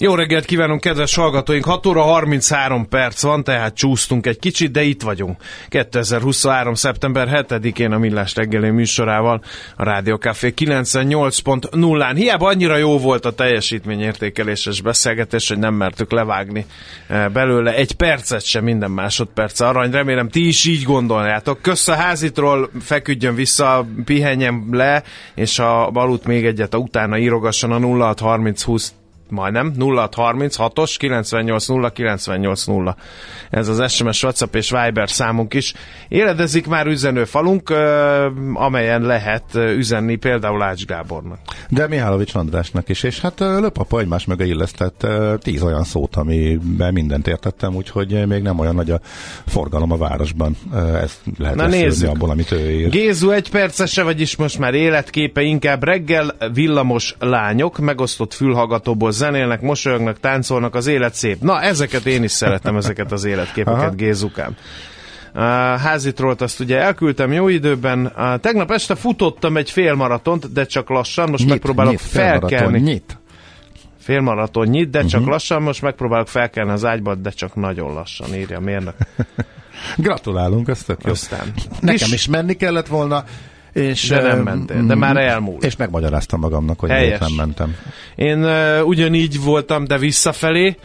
Jó reggelt kívánunk, kedves hallgatóink! 6 óra 33 perc van, tehát csúsztunk egy kicsit, de itt vagyunk. 2023. szeptember 7-én a Millás reggeli műsorával a Rádió Café 98.0-án. Hiába annyira jó volt a teljesítményértékeléses beszélgetés, hogy nem mertük levágni eh, belőle egy percet sem minden másodperc arany. Remélem ti is így gondoljátok. Kösz a házitról, feküdjön vissza, pihenjem le, és a aludt még egyet, a utána írogasson a 0630 20 majdnem, 0636-os 980 980. Ez az SMS, WhatsApp és Viber számunk is. Éledezik már üzenő falunk, amelyen lehet üzenni például Ács Gábornak. De Mihálovics Andrásnak is, és hát löpapa egymás mögé illesztett tíz olyan szót, amiben mindent értettem, úgyhogy még nem olyan nagy a forgalom a városban. Ez lehet Na nézzük. abból, amit ő ír. Gézu egy percese, vagyis most már életképe, inkább reggel villamos lányok, megosztott fülhallgatóból zenélnek, mosolyognak, táncolnak, az élet szép. Na, ezeket én is szeretem, ezeket az életképeket, Aha. Gézukám. Uh, házitrólt azt ugye elküldtem jó időben. Uh, tegnap este futottam egy félmaratont, de csak lassan. Most megpróbálok nyit, felkelni. Nyit. Félmaraton nyit, de csak lassan. Most megpróbálok felkelni az ágyba, de csak nagyon lassan, írja a mérnök. Gratulálunk, ez tök jó. Aztán. Nekem is menni kellett volna, és, De nem mentél, de már elmúlt. És megmagyaráztam magamnak, hogy miért nem mentem. Én uh, ugyanígy voltam, de visszafelé.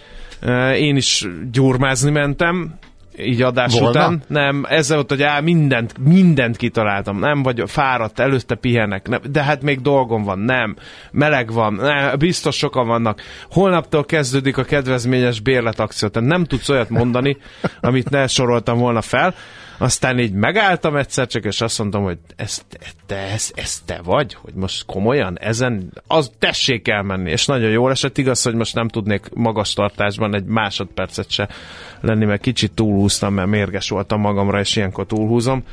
Uh, én is gyurmázni mentem, így adás Volna? után. Nem, ezzel volt, hogy á, mindent, mindent kitaláltam. Nem vagy fáradt, előtte pihenek. Nem, de hát még dolgom van. Nem. Meleg van. Nem, biztos sokan vannak. Holnaptól kezdődik a kedvezményes bérletakció. Tehát nem tudsz olyat mondani, amit ne soroltam volna fel. Aztán így megálltam egyszer csak, és azt mondtam, hogy ez, te, ez, ez te vagy? Hogy most komolyan ezen, az tessék elmenni. És nagyon jól esett, igaz, hogy most nem tudnék magas tartásban egy másodpercet se lenni, mert kicsit túlhúztam, mert mérges voltam magamra, és ilyenkor túlhúzom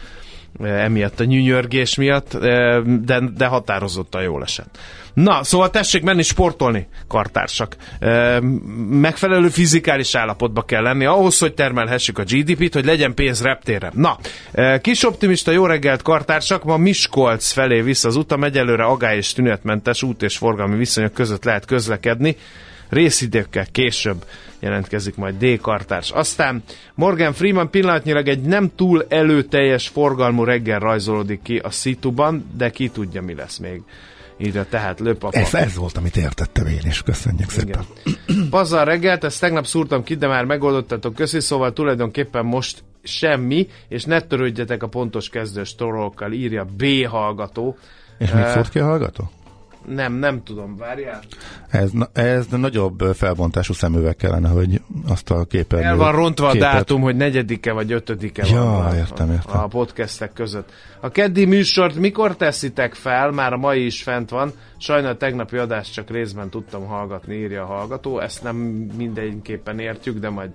eh, emiatt a nyűnyörgés miatt, eh, de, de határozottan jól esett. Na, szóval tessék menni sportolni, kartársak. Megfelelő fizikális állapotba kell lenni ahhoz, hogy termelhessük a GDP-t, hogy legyen pénz reptérre. Na, kis optimista, jó reggelt, kartársak, ma Miskolc felé vissza az utam, egyelőre agály és tünetmentes út és forgalmi viszonyok között lehet közlekedni részidőkkel később jelentkezik majd D. Kartárs. Aztán Morgan Freeman pillanatnyilag egy nem túl előteljes forgalmú reggel rajzolódik ki a szituban, de ki tudja, mi lesz még. Írja tehát löpapa. Ez, ez volt, amit értettem én is. Köszönjük szépen. Pazzal reggelt, ezt tegnap szúrtam ki, de már megoldottatok, köszi, szóval tulajdonképpen most semmi, és ne törődjetek a pontos kezdős torolkkal, írja B hallgató. És mit szólt ki a hallgató? Nem, nem tudom, várjál. Ez, ez nagyobb felbontású szemüveg kellene, hogy azt a képernyőt... El van rontva a képet- dátum, hogy negyedike vagy ötödike Ja, van a, értem, értem. a podcastek között. A keddi műsort mikor teszitek fel? Már a mai is fent van. Sajnál a tegnapi adást csak részben tudtam hallgatni, írja a hallgató. Ezt nem mindenképpen értjük, de majd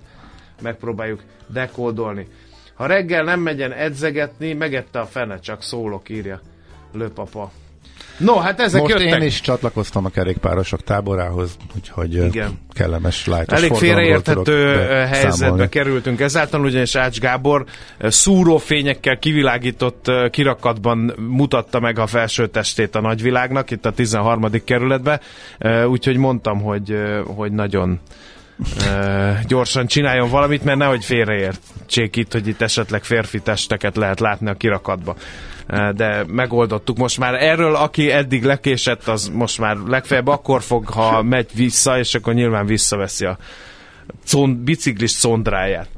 megpróbáljuk dekódolni. Ha reggel nem megyen edzegetni, megette a fene, csak szólok, írja Lőpapa. No, hát ezek Most jöttek. én is csatlakoztam a kerékpárosok táborához, úgyhogy Igen. Kellemes lájtos Elég félreérthető helyzetbe beszámolni. kerültünk ezáltal, ugyanis Ács Gábor szúrófényekkel kivilágított kirakatban mutatta meg a felső testét a nagyvilágnak, itt a 13. kerületbe, úgyhogy mondtam, hogy, hogy nagyon gyorsan csináljon valamit, mert nehogy félreértsék itt, hogy itt esetleg férfi testeket lehet látni a kirakatba. Ö, De megoldottuk most már. Erről, aki eddig lekésett, az most már legfeljebb akkor fog, ha megy vissza, és akkor nyilván visszaveszi a con- biciklis condráját.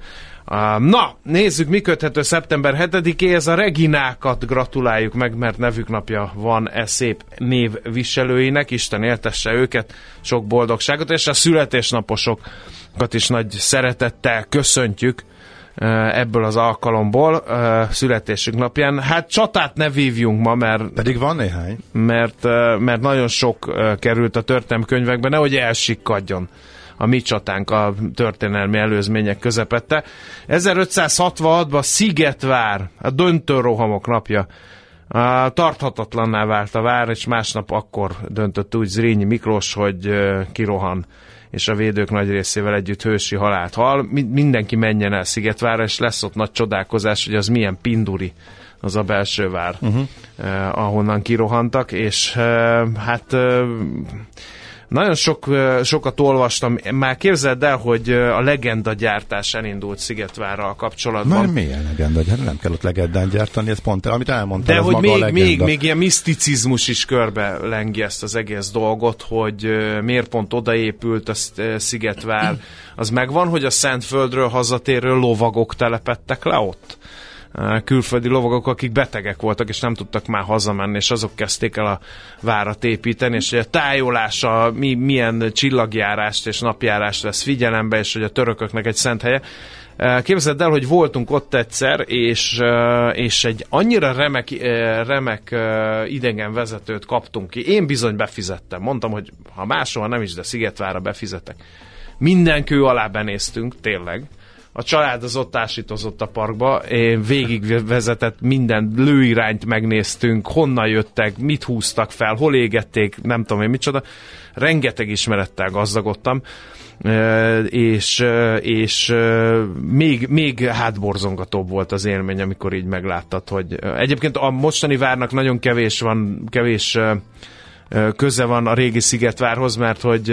Uh, na, nézzük, mi köthető szeptember 7-éhez. A Reginákat gratuláljuk meg, mert nevük napja van e szép név viselőinek. Isten éltesse őket, sok boldogságot, és a születésnaposokat is nagy szeretettel köszöntjük ebből az alkalomból uh, születésük napján. Hát csatát ne vívjunk ma, mert Pedig van néhány. mert, ö, mert nagyon sok került a történelmi könyvekbe, nehogy elsikkadjon a mi csatánk a történelmi előzmények közepette. 1566-ban Szigetvár, a döntő rohamok napja, a tarthatatlanná vált a vár, és másnap akkor döntött úgy Zrínyi Miklós, hogy kirohan és a védők nagy részével együtt hősi halált hal. Mi- mindenki menjen el Szigetvárra, és lesz ott nagy csodálkozás, hogy az milyen pinduri az a belső vár, uh-huh. eh, ahonnan kirohantak, és eh, hát eh, nagyon sok, sokat olvastam, már képzeld el, hogy a legenda gyártás elindult Szigetvárral kapcsolatban. Már milyen legenda, hát nem kell ott legendán gyártani, ez pont, amit elmondtál, De hogy maga a még, legenda. még, még ilyen miszticizmus is körbe lengi ezt az egész dolgot, hogy miért pont odaépült a Szigetvár. Az megvan, hogy a Szentföldről hazatérő lovagok telepettek le ott? Külföldi lovagok, akik betegek voltak, és nem tudtak már hazamenni, és azok kezdték el a várat építeni, és hogy a tájolása mi, milyen csillagjárást és napjárást vesz figyelembe, és hogy a törököknek egy szent helye. Képzeld el, hogy voltunk ott egyszer, és, és egy annyira remek, remek idegen vezetőt kaptunk ki. Én bizony befizettem. Mondtam, hogy ha máshol nem is, de Szigetvára befizetek. Minden kő alá benéztünk, tényleg. A család az ott ásítozott a parkba, én végig vezetett minden lőirányt megnéztünk, honnan jöttek, mit húztak fel, hol égették, nem tudom én micsoda. Rengeteg ismerettel gazdagodtam, és, és még, még hátborzongatóbb volt az élmény, amikor így megláttad, hogy egyébként a mostani várnak nagyon kevés van, kevés köze van a régi Szigetvárhoz, mert hogy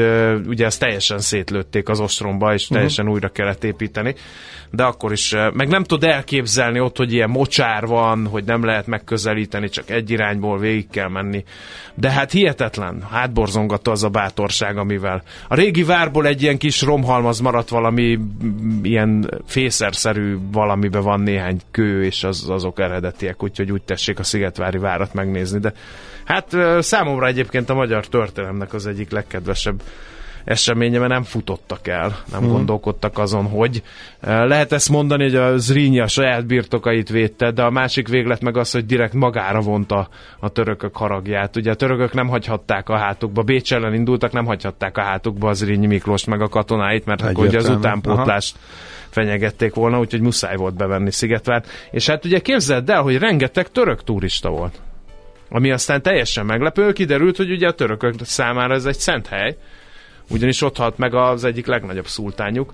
ugye ezt teljesen szétlőtték az ostromba, és teljesen újra kellett építeni, de akkor is, meg nem tud elképzelni ott, hogy ilyen mocsár van, hogy nem lehet megközelíteni, csak egy irányból végig kell menni. De hát hihetetlen, hátborzongató az a bátorság, amivel. A régi várból egy ilyen kis romhalmaz maradt valami mm, ilyen fészerszerű valamibe van néhány kő, és az, azok eredetiek, úgyhogy úgy tessék a Szigetvári várat megnézni, de hát számomra egyébként a magyar történelemnek az egyik legkedvesebb eseménye, mert nem futottak el, nem hmm. gondolkodtak azon, hogy Eh, lehet ezt mondani, hogy a Zrínyi a saját birtokait védte, de a másik véglet meg az, hogy direkt magára vonta a törökök haragját. Ugye a törökök nem hagyhatták a hátukba, Bécs ellen indultak, nem hagyhatták a hátukba az Zrínyi Miklós meg a katonáit, mert akkor ugye az Egyértelmű. utánpótlást fenyegették volna, úgyhogy muszáj volt bevenni Szigetvárt. És hát ugye képzeld el, hogy rengeteg török turista volt. Ami aztán teljesen meglepő, kiderült, hogy ugye a törökök számára ez egy szent hely, ugyanis ott halt meg az egyik legnagyobb szultánjuk,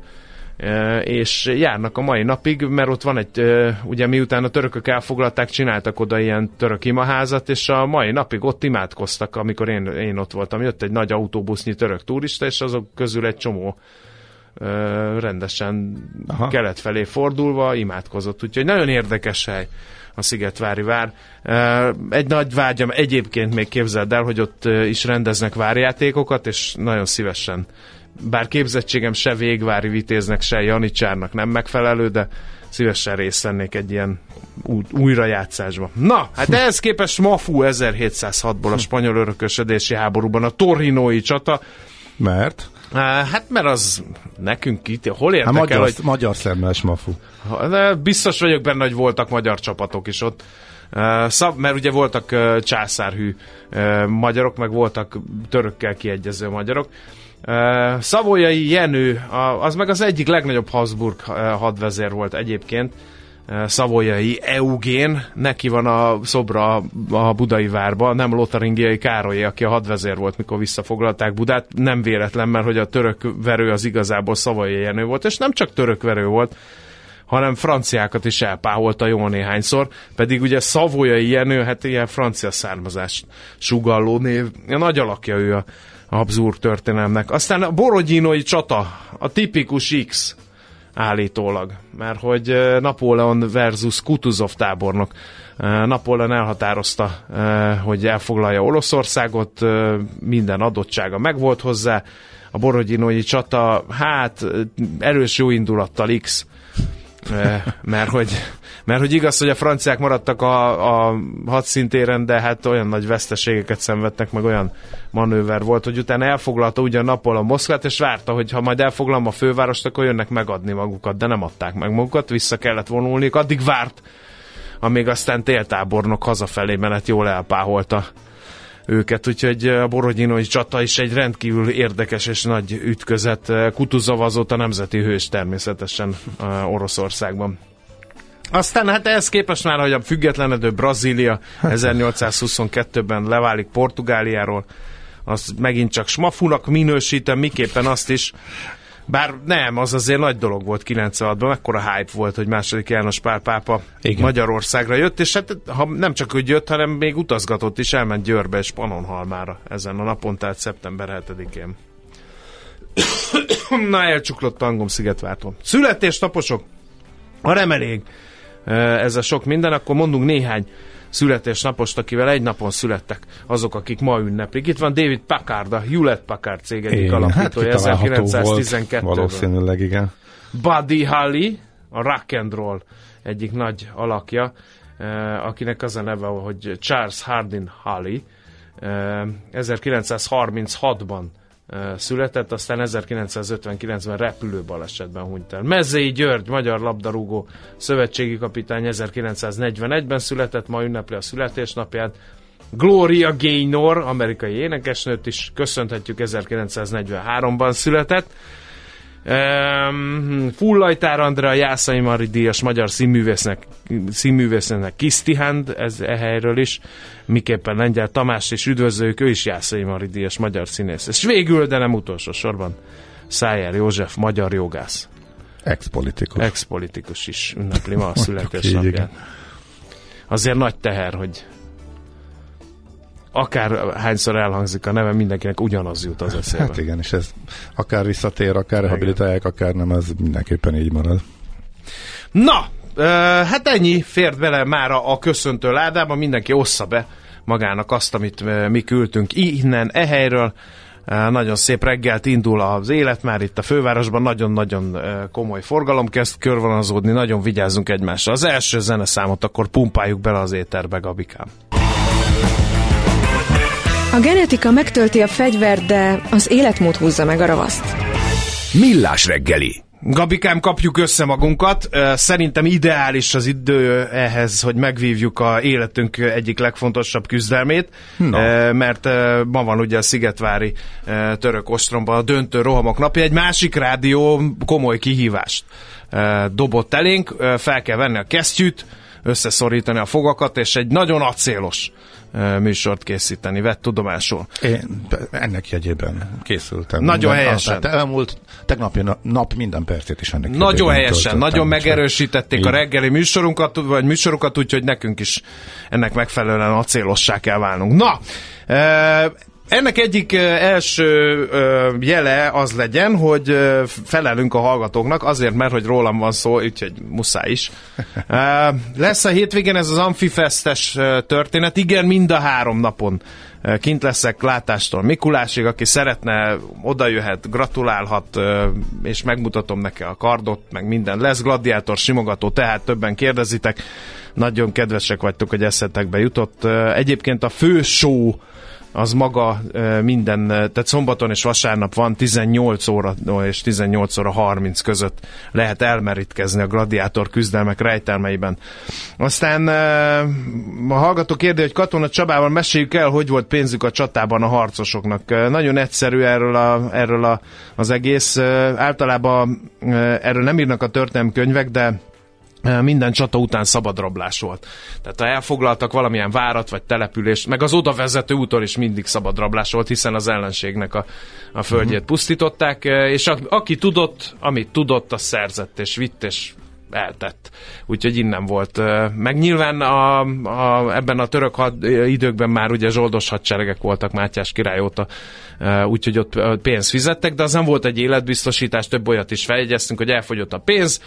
E, és járnak a mai napig, mert ott van egy, e, ugye miután a törökök elfoglalták, csináltak oda ilyen török imaházat, és a mai napig ott imádkoztak, amikor én, én ott voltam. Jött egy nagy autóbusznyi török turista, és azok közül egy csomó e, rendesen Aha. kelet felé fordulva imádkozott. Úgyhogy nagyon érdekes hely a Szigetvári vár. Egy nagy vágyam egyébként még képzeld el, hogy ott is rendeznek várjátékokat, és nagyon szívesen bár képzettségem se végvári vitéznek, se Janicsárnak nem megfelelő, de szívesen részt vennék egy ilyen újrajátszásba. Na, hát ehhez képest Mafu 1706-ból a spanyol örökösödési háborúban a Torrinói csata, Mert? Hát mert az nekünk itt, hol Hát érdekel, magyar, hogy magyar szemmes mafu. biztos vagyok benne, hogy voltak magyar csapatok is ott. Szab, mert ugye voltak császárhű magyarok, meg voltak törökkel kiegyező magyarok. Szavolyai Jenő, az meg az egyik legnagyobb Habsburg hadvezér volt egyébként. Szavolyai Eugén, neki van a szobra a budai várba, nem Lotaringiai Károly, aki a hadvezér volt, mikor visszafoglalták Budát, nem véletlen, mert hogy a török verő az igazából szavolyai Jenő volt, és nem csak török verő volt, hanem franciákat is elpáholta jó néhányszor, pedig ugye Szavolyai Jenő, hát ilyen francia származás sugalló név, nagy alakja ő a Habsburg történelmnek. Aztán a Borodinoi csata, a tipikus X állítólag, mert hogy Napóleon versus Kutuzov tábornok. Napóleon elhatározta, hogy elfoglalja Oroszországot, minden adottsága megvolt hozzá, a Borodinoi csata, hát erős jó indulattal X mert hogy, mert hogy igaz, hogy a franciák maradtak a, a hadszintéren, de hát olyan nagy veszteségeket szenvedtek, meg olyan manőver volt, hogy utána elfoglalta ugyan napol a Moszkvát, és várta, hogy ha majd elfoglalom a fővárost, akkor jönnek megadni magukat, de nem adták meg magukat, vissza kellett vonulni, addig várt, amíg aztán téltábornok hazafelé menet jól elpáholta őket, úgyhogy a Borodinoi csata is egy rendkívül érdekes és nagy ütközet. Kutuzov azóta nemzeti hős természetesen Oroszországban. Aztán hát ehhez képest már, hogy a függetlenedő Brazília 1822-ben leválik Portugáliáról, azt megint csak smafunak minősítem, miképpen azt is, bár nem, az azért nagy dolog volt 96-ban, ekkora hype volt, hogy második János Pál pápa Igen. Magyarországra jött, és hát ha nem csak hogy jött, hanem még utazgatott is, elment Győrbe és Panonhalmára ezen a napon, tehát szeptember 7-én. Na, elcsuklott Tangom szigetvártól. Születésnaposok, ha nem elég ez a sok minden, akkor mondunk néhány születésnapost, akivel egy napon születtek azok, akik ma ünneplik. Itt van David Packard, a Hewlett Packard cég egyik igen, alapítója, hát 1912 Valószínűleg igen. Buddy Holly, a rock and roll egyik nagy alakja, eh, akinek az a neve, hogy Charles Hardin Holly. Eh, 1936-ban született, aztán 1959-ben repülő balesetben hunyt el. Mezei György, magyar labdarúgó szövetségi kapitány 1941-ben született, ma ünnepli a születésnapját. Gloria Gaynor, amerikai énekesnőt is köszönhetjük, 1943-ban született. Um, Fullajtár Andrea Jászai Mari Díjas magyar színművésznek, színművésznek Kisztihand, ez e helyről is, miképpen Lengyel Tamás és üdvözlők, ő is Jászai Mari Díjas magyar színész. És végül, de nem utolsó sorban, Szájer József, magyar jogász. Ex-politikus. Ex-politikus is ünnepli ma a születésnapját. Azért nagy teher, hogy akár hányszor elhangzik a neve, mindenkinek ugyanaz jut az eszébe. Hát igen, és ez akár visszatér, akár rehabilitálják, akár nem, az mindenképpen így marad. Na, hát ennyi fért bele már a, köszöntő ládába, mindenki ossza be magának azt, amit mi küldtünk innen, e helyről. Nagyon szép reggelt indul az élet már itt a fővárosban, nagyon-nagyon komoly forgalom kezd körvonalazódni, nagyon vigyázzunk egymásra. Az első zeneszámot akkor pumpáljuk bele az éterbe, Gabikám. A genetika megtölti a fegyvert, de az életmód húzza meg a ravaszt. Millás reggeli. Gabikám, kapjuk össze magunkat. Szerintem ideális az idő ehhez, hogy megvívjuk a életünk egyik legfontosabb küzdelmét, no. mert ma van ugye a Szigetvári török ostromban a döntő rohamok napja. Egy másik rádió komoly kihívást dobott elénk, fel kell venni a kesztyűt, összeszorítani a fogakat, és egy nagyon acélos műsort készíteni, vett tudomásul. Én ennek jegyében készültem. Nagyon minden, helyesen. Tehát elmúlt tegnapi nap minden percét is ennek Nagyon helyesen, nagyon megerősítették a reggeli műsorunkat, vagy műsorokat, úgyhogy nekünk is ennek megfelelően acélossá kell válnunk. Na, ennek egyik első jele az legyen, hogy felelünk a hallgatóknak, azért, mert hogy rólam van szó, úgyhogy muszáj is. Lesz a hétvégén ez az Amfifestes történet, igen, mind a három napon kint leszek látástól Mikulásig, aki szeretne, oda jöhet, gratulálhat, és megmutatom neki a kardot, meg minden. Lesz gladiátor, simogató, tehát többen kérdezitek. Nagyon kedvesek vagytok, hogy eszetekbe jutott. Egyébként a fő show az maga minden, tehát szombaton és vasárnap van 18 óra és 18 óra 30 között lehet elmerítkezni a gladiátor küzdelmek rejtelmeiben. Aztán a hallgató kérdő, hogy Katona Csabával meséljük el, hogy volt pénzük a csatában a harcosoknak. Nagyon egyszerű erről, a, erről a, az egész. Általában erről nem írnak a történelmi könyvek, de minden csata után szabadrablás volt. Tehát ha elfoglaltak valamilyen várat vagy települést, meg az oda vezető úton is mindig szabadrablás volt, hiszen az ellenségnek a, a földjét uh-huh. pusztították, és a, aki tudott, amit tudott, az szerzett és vitt, és eltett. Úgyhogy innen volt. Meg nyilván a, a, ebben a török had, időkben már ugye zsoldos hadseregek voltak Mátyás király óta, úgyhogy ott pénzt fizettek, de az nem volt egy életbiztosítás, több olyat is feljegyeztünk, hogy elfogyott a pénz,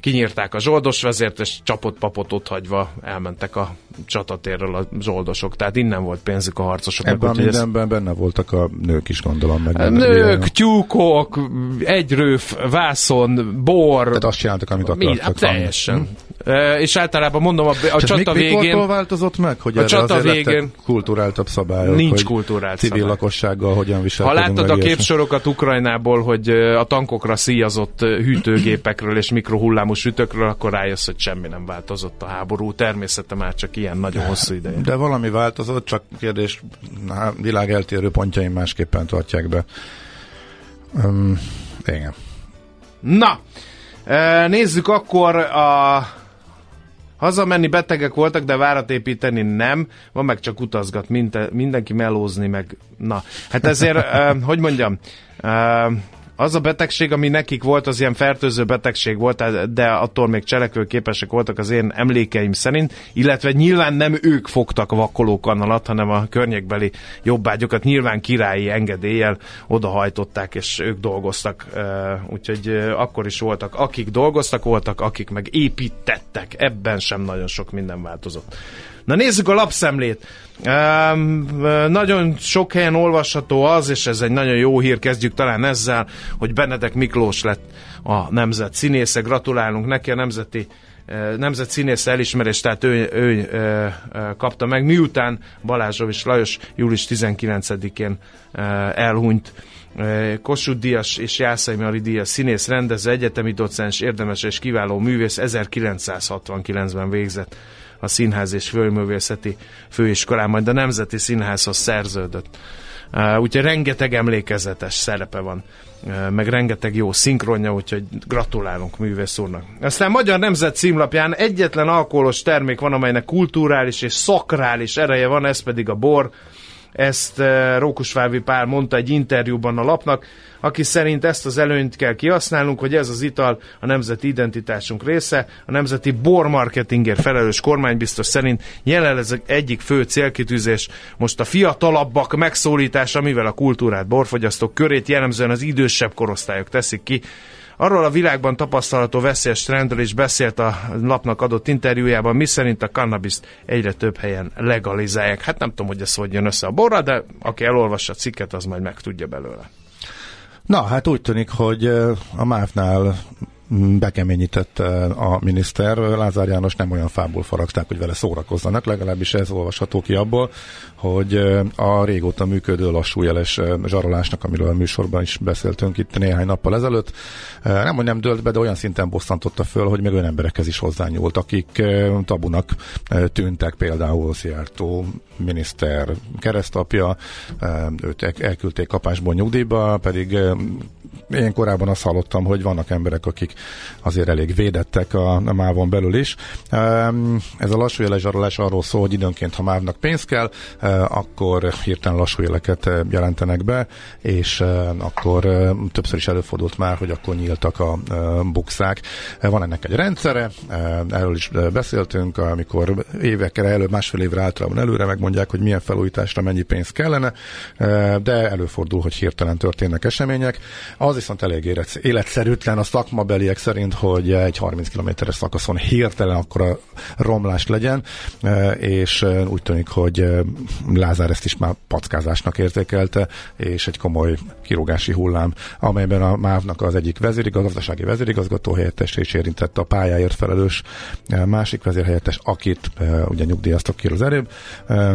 kinyírták a zsoldos vezért, és csapott papot ott hagyva elmentek a csatatérről a zsoldosok. Tehát innen volt pénzük a harcosoknak. Ebben a mindenben ez... benne voltak a nők is, gondolom. Meg nők, ilyen... tyúkok, egyrőf, vászon, bor. Tehát azt csináltak, amit akartak. Mi, hát teljesen. Hm? És általában mondom, a, a csata mik, végén... változott meg, hogy a csata végén kulturáltabb szabályok? Nincs kulturált civil szabály. lakossággal hogyan viselkedünk. Ha láttad a képsorokat Ukrajnából, hogy a tankokra szíjazott hűtőgépekről és mikrohullámú sütőkről, akkor rájössz, hogy semmi nem változott a háború. Természete már csak ilyen nagyon hosszú ideje. De valami változott, csak kérdés, na, világ eltérő pontjaim másképpen tartják be. Um, igen. Na, nézzük akkor a Hazamenni betegek voltak, de várat építeni nem. Van meg csak utazgat, mindenki melózni, meg... Na, hát ezért, hogy mondjam, az a betegség, ami nekik volt, az ilyen fertőző betegség volt, de attól még cselekvőképesek voltak az én emlékeim szerint, illetve nyilván nem ők fogtak vakkolókan alatt, hanem a környékbeli jobbágyokat nyilván királyi engedéllyel odahajtották, és ők dolgoztak, úgyhogy akkor is voltak, akik dolgoztak, voltak, akik meg építettek, ebben sem nagyon sok minden változott. Na nézzük a lapszemlét. Um, nagyon sok helyen olvasható az, és ez egy nagyon jó hír, kezdjük talán ezzel, hogy Benedek Miklós lett a nemzet színésze. Gratulálunk neki, a nemzeti nemzet színész elismerést, tehát ő, ő, ő, kapta meg, miután Balázsovics Lajos július 19-én elhunyt. Kossuth Díjas és Jászai Mari Díjas színész, rendező, egyetemi docens, érdemes és kiváló művész 1969-ben végzett a Színház és Fölművészeti Főiskolán, majd a Nemzeti Színházhoz szerződött. Úgyhogy rengeteg emlékezetes szerepe van, meg rengeteg jó szinkronja, úgyhogy gratulálunk művész úrnak. Aztán Magyar Nemzet címlapján egyetlen alkoholos termék van, amelynek kulturális és szakrális ereje van, ez pedig a bor. Ezt uh, Rókusvávi Pál mondta egy interjúban a lapnak aki szerint ezt az előnyt kell kihasználnunk, hogy ez az ital a nemzeti identitásunk része. A nemzeti bormarketingért felelős kormánybiztos szerint jelenleg egyik fő célkitűzés most a fiatalabbak megszólítása, mivel a kultúrát borfogyasztók körét jellemzően az idősebb korosztályok teszik ki. Arról a világban tapasztalható veszélyes trendről is beszélt a lapnak adott interjújában, miszerint a kannabiszt egyre több helyen legalizálják. Hát nem tudom, hogy ez hogy jön össze a borra, de aki elolvassa a cikket, az majd megtudja belőle. Na, hát úgy tűnik, hogy a MÁV-nál bekeményített a miniszter. Lázár János nem olyan fából faragták, hogy vele szórakozzanak, legalábbis ez olvasható ki abból, hogy a régóta működő lassú jeles zsarolásnak, amiről a műsorban is beszéltünk itt néhány nappal ezelőtt, nem, hogy nem dölt be, de olyan szinten bosszantotta föl, hogy még olyan emberekhez is hozzányúlt, akik tabunak tűntek, például Szijjártó miniszter keresztapja, őt elküldték kapásból nyugdíjba, pedig én korábban azt hallottam, hogy vannak emberek, akik azért elég védettek a, a mávon belül is. Ez a lassú jelezsarolás arról szól, hogy időnként, ha mávnak pénz kell, akkor hirtelen lassú jeleket jelentenek be, és akkor többször is előfordult már, hogy akkor nyíltak a bukszák. Van ennek egy rendszere, erről is beszéltünk, amikor évekkel előbb, másfél évre általában előre megmondják, hogy milyen felújításra mennyi pénz kellene, de előfordul, hogy hirtelen történnek események. Az viszont elég életszerűtlen a szakmabeliek szerint, hogy egy 30 kilométeres szakaszon hirtelen a romlás legyen, és úgy tűnik, hogy Lázár ezt is már packázásnak értékelte, és egy komoly kirúgási hullám, amelyben a MÁV-nak az egyik vezérigaz, gazdasági vezérigazgató helyettes és érintette a pályáért felelős másik vezérhelyettes, akit ugye nyugdíjaztak ki az előbb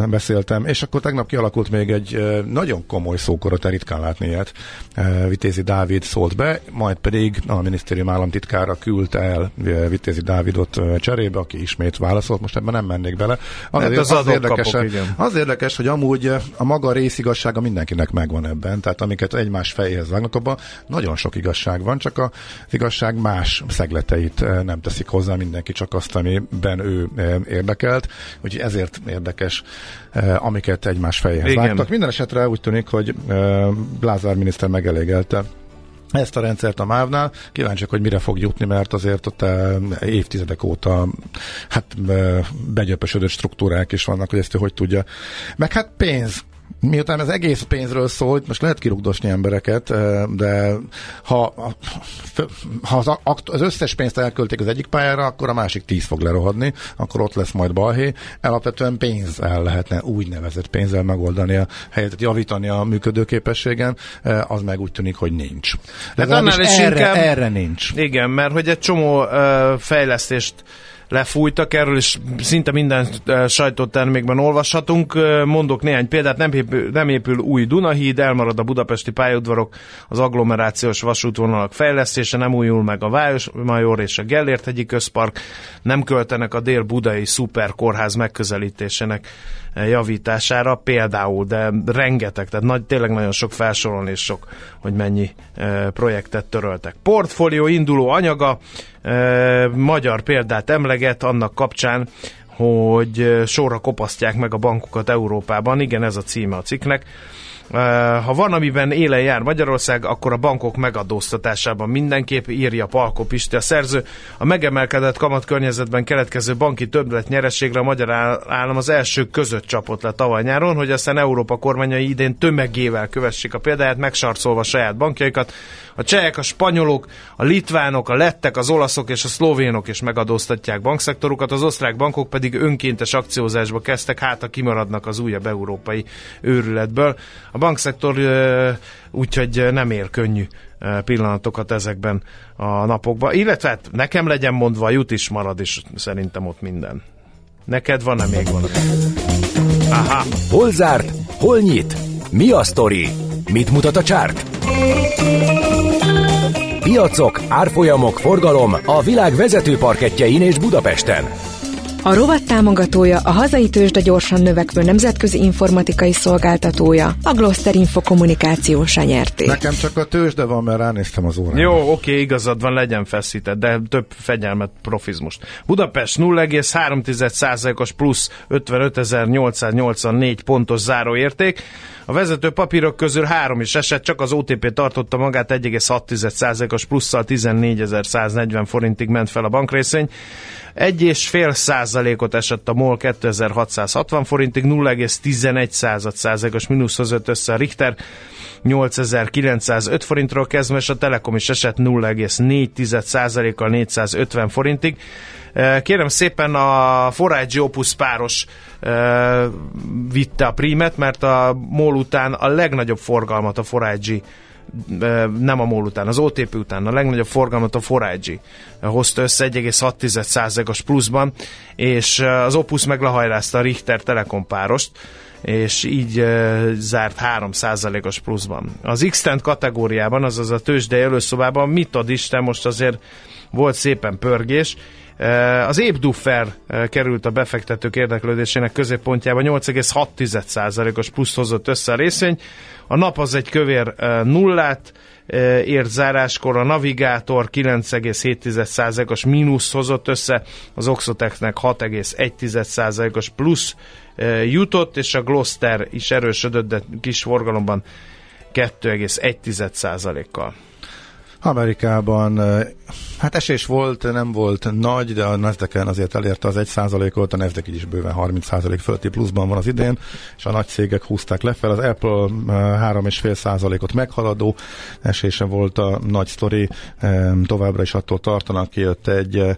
beszéltem, és akkor tegnap kialakult még egy nagyon komoly szókora, ritkán látni ilyet. Vitézi Dávid Dávid szólt be, majd pedig a minisztérium államtitkára küldte el Vitézi Dávidot cserébe, aki ismét válaszolt, most ebben nem mennék bele. Az, Hát az, az érdekes, igen. az érdekes, hogy amúgy a maga részigassága mindenkinek megvan ebben, tehát amiket egymás fejéhez vágnak, abban nagyon sok igazság van, csak az igazság más szegleteit eh, nem teszik hozzá, mindenki csak azt, amiben ő eh, érdekelt, úgyhogy ezért érdekes, eh, amiket egymás fejéhez vágtak. Minden esetre úgy tűnik, hogy eh, Lázár miniszter megelégelte ezt a rendszert a MÁV-nál. Kíváncsiak, hogy mire fog jutni, mert azért ott eh, évtizedek óta hát eh, begyöpösödött struktúrák is vannak, hogy ezt ő hogy tudja. Meg hát pénz. Miután az egész pénzről szól, most lehet kirugdosni embereket, de ha, ha az, az összes pénzt elköltik az egyik pályára, akkor a másik tíz fog lerohadni, akkor ott lesz majd balhé. Alapvetően pénzzel lehetne úgynevezett pénzzel megoldani a helyzetet, javítani a működőképességen, az meg úgy tűnik, hogy nincs. Legalábbis annál is erre, inkább- erre nincs. Igen, mert hogy egy csomó ö, fejlesztést lefújtak, erről is szinte minden sajtótermékben olvashatunk. Mondok néhány példát, nem épül, nem épül új Dunahíd, elmarad a budapesti pályaudvarok, az agglomerációs vasútvonalak fejlesztése, nem újul meg a Vájos-Major és a Gellért hegyi közpark, nem költenek a dél-budai szuperkórház megközelítésének javítására például, de rengeteg, tehát nagy, tényleg nagyon sok felsorolni és sok, hogy mennyi e, projektet töröltek. Portfólió induló anyaga, e, magyar példát emleget annak kapcsán, hogy eh, sorra kopasztják meg a bankokat Európában. Igen, ez a címe a cikknek. Eh, Ha van, amiben élen jár Magyarország, akkor a bankok megadóztatásában mindenképp írja Palko Pisti a szerző. A megemelkedett kamatkörnyezetben keletkező banki többlet nyereségre a magyar áll- állam az első között csapott le tavaly nyáron, hogy aztán Európa kormányai idén tömegével kövessék a példáját, megsarcolva saját bankjaikat. A csehek, a spanyolok, a litvánok, a lettek, az olaszok és a szlovénok is megadóztatják bankszektorukat, az osztrák bankok pedig önkéntes akciózásba kezdtek, hát ha kimaradnak az újabb európai őrületből. A bankszektor úgyhogy nem ér könnyű pillanatokat ezekben a napokban, illetve hát nekem legyen mondva, jut is marad is szerintem ott minden. Neked van-e még van? Aha, Hol zárt? Hol nyit? Mi a sztori? Mit mutat a csárt? Piacok, árfolyamok, forgalom a világ vezető parketjein és Budapesten. A rovat támogatója a hazai tőzsde gyorsan növekvő nemzetközi informatikai szolgáltatója, a Gloster Info kommunikációs nyerté. Nekem csak a tőzsde van, mert ránéztem az órára. Jó, oké, igazad van, legyen feszített, de több fegyelmet, profizmust. Budapest 0,3%-os plusz 55.884 pontos záróérték. A vezető papírok közül három is esett, csak az OTP tartotta magát 1,6%-os plusszal 14.140 forintig ment fel a és fél százalékot esett a MOL 2660 forintig, 0,11 százalékos mínuszhoz jött össze a Richter, 8905 forintról kezdve, és a Telekom is esett 0,4% kal 450 forintig. Kérem szépen a Forage Opus páros vitte a prímet, mert a MOL után a legnagyobb forgalmat a Forage nem a MOL után, az OTP után a legnagyobb forgalmat a Forage hozta össze 1,6%-os pluszban, és az Opus meg a Richter Telekom párost, és így zárt 3%-os pluszban. Az x kategóriában, azaz a tőzsdei előszobában mit ad Isten, most azért volt szépen pörgés, Az épduffer uh, került a befektetők érdeklődésének középpontjába, 8,6%-os plusz hozott össze a részvény. A nap az egy kövér uh, nullát ért záráskor, a Navigátor 9,7%-os mínusz hozott össze, az Oxotexnek 6,1%-os plusz jutott, és a Gloster is erősödött, de kis forgalomban 2,1%-kal. Amerikában hát esés volt, nem volt nagy, de a nasdaq azért elérte az 1%-ot, a Nasdaq így is bőven 30% fölötti pluszban van az idén, és a nagy cégek húzták lefelé. Az Apple eh, 3,5%-ot meghaladó esése volt a nagy sztori, továbbra is attól tartanak, kijött egy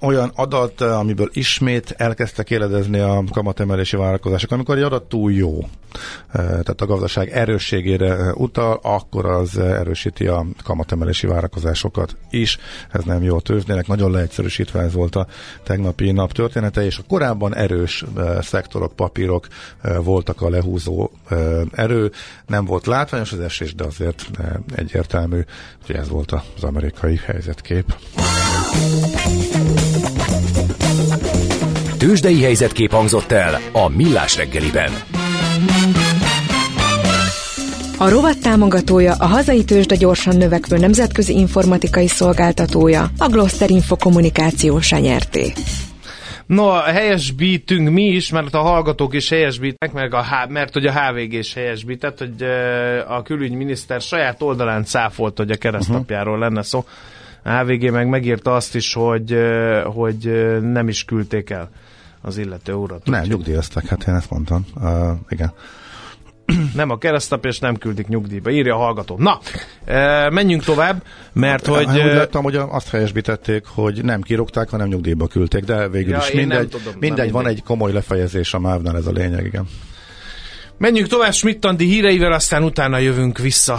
olyan adat, amiből ismét elkezdtek éledezni a kamatemelési várakozások. Amikor egy adat túl jó, tehát a gazdaság erősségére utal, akkor az erősíti a kamatemelési várakozásokat is. Ez nem jó a tőzsdének, nagyon leegyszerűsítve ez volt a tegnapi nap története, és a korábban erős szektorok, papírok voltak a lehúzó erő. Nem volt látványos az esés, de azért egyértelmű, hogy ez volt az amerikai helyzetkép. Tőzsdei helyzetkép hangzott el a Millás reggeliben. A rovat támogatója a hazai tőzsde gyorsan növekvő nemzetközi informatikai szolgáltatója, a Gloster Info kommunikációs nyerté. No, helyesbítünk mi is, mert a hallgatók is helyesbítek, meg a, mert hogy a HVG is helyesbített, hogy a külügyminiszter saját oldalán cáfolt, hogy a keresztapjáról lenne szó. A HVG meg megírta azt is, hogy, hogy nem is küldték el az illető urat. Nem, nyugdíjaztak, hát én ezt mondtam. Uh, igen. Nem a keresztap, és nem küldik nyugdíjba. Írja a hallgató. Na, e, menjünk tovább, mert hogy... Hát, úgy láttam, hogy azt helyesbítették, hogy nem kirúgták, hanem nyugdíjba küldték, de végül ja, is mindegy, tudom, mindegy van egy komoly lefejezés a MÁV-nál, ez a lényeg, igen. Menjünk tovább Schmidt-Andi híreivel, aztán utána jövünk vissza.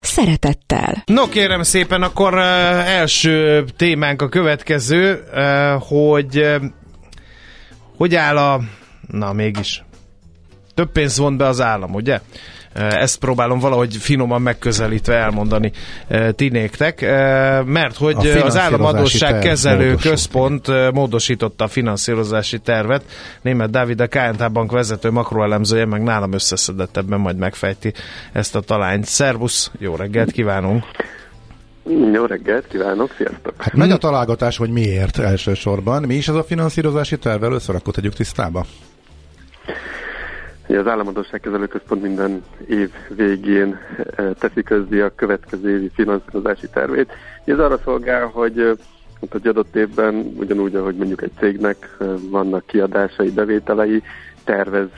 szeretettel. No kérem szépen, akkor első témánk a következő, hogy uh, hogy áll a... Na mégis. Több pénz vont be az állam, ugye? Ezt próbálom valahogy finoman megközelítve elmondani tinéktek, mert hogy az államadóság kezelő központ módosította a finanszírozási tervet. Német Dávid, a KNT Bank vezető makroelemzője, meg nálam összeszedettebben majd megfejti ezt a talányt. Szervusz, jó reggelt kívánunk! Jó reggelt, kívánok, sziasztok! Hát megy a találgatás, hogy miért elsősorban. Mi is ez a finanszírozási terv? Először akkor tegyük tisztába. Az Államadóságkezelő Központ minden év végén eh, teszi közzé a következő évi finanszírozási tervét. Ez arra szolgál, hogy eh, egy adott évben, ugyanúgy, ahogy mondjuk egy cégnek eh, vannak kiadásai, bevételei, tervez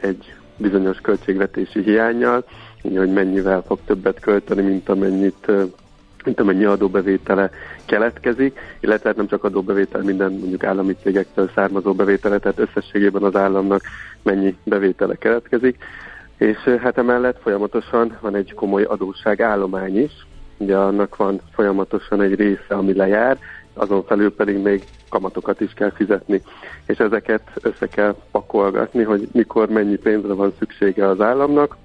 egy bizonyos költségvetési hiányjal, hogy mennyivel fog többet költeni, mint amennyit mint amennyi adóbevétele keletkezik, illetve hát nem csak adóbevétel, minden mondjuk állami cégektől származó bevétele, tehát összességében az államnak mennyi bevétele keletkezik. És hát emellett folyamatosan van egy komoly adósságállomány is, ugye annak van folyamatosan egy része, ami lejár, azon felül pedig még kamatokat is kell fizetni. És ezeket össze kell pakolgatni, hogy mikor mennyi pénzre van szüksége az államnak,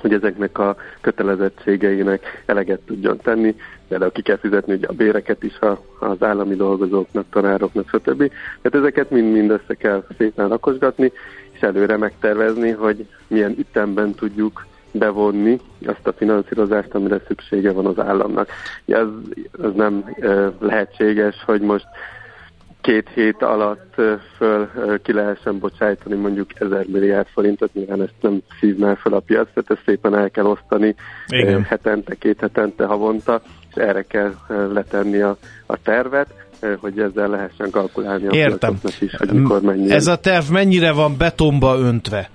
hogy ezeknek a kötelezettségeinek eleget tudjon tenni, például ki kell fizetni ugye a béreket is az állami dolgozóknak, tanároknak, stb. Tehát ezeket mind-mind össze kell szépen rakosgatni, és előre megtervezni, hogy milyen ütemben tudjuk bevonni azt a finanszírozást, amire szüksége van az államnak. Ez, ez nem lehetséges, hogy most két hét alatt föl ki lehessen bocsájtani mondjuk ezer milliárd forintot, nyilván ezt nem szívná fel a piac, tehát ezt szépen el kell osztani Igen. hetente, két hetente, havonta, és erre kell letenni a, a tervet hogy ezzel lehessen kalkulálni a Értem. is, hogy mikor mennyi. Ez a terv mennyire van betonba öntve?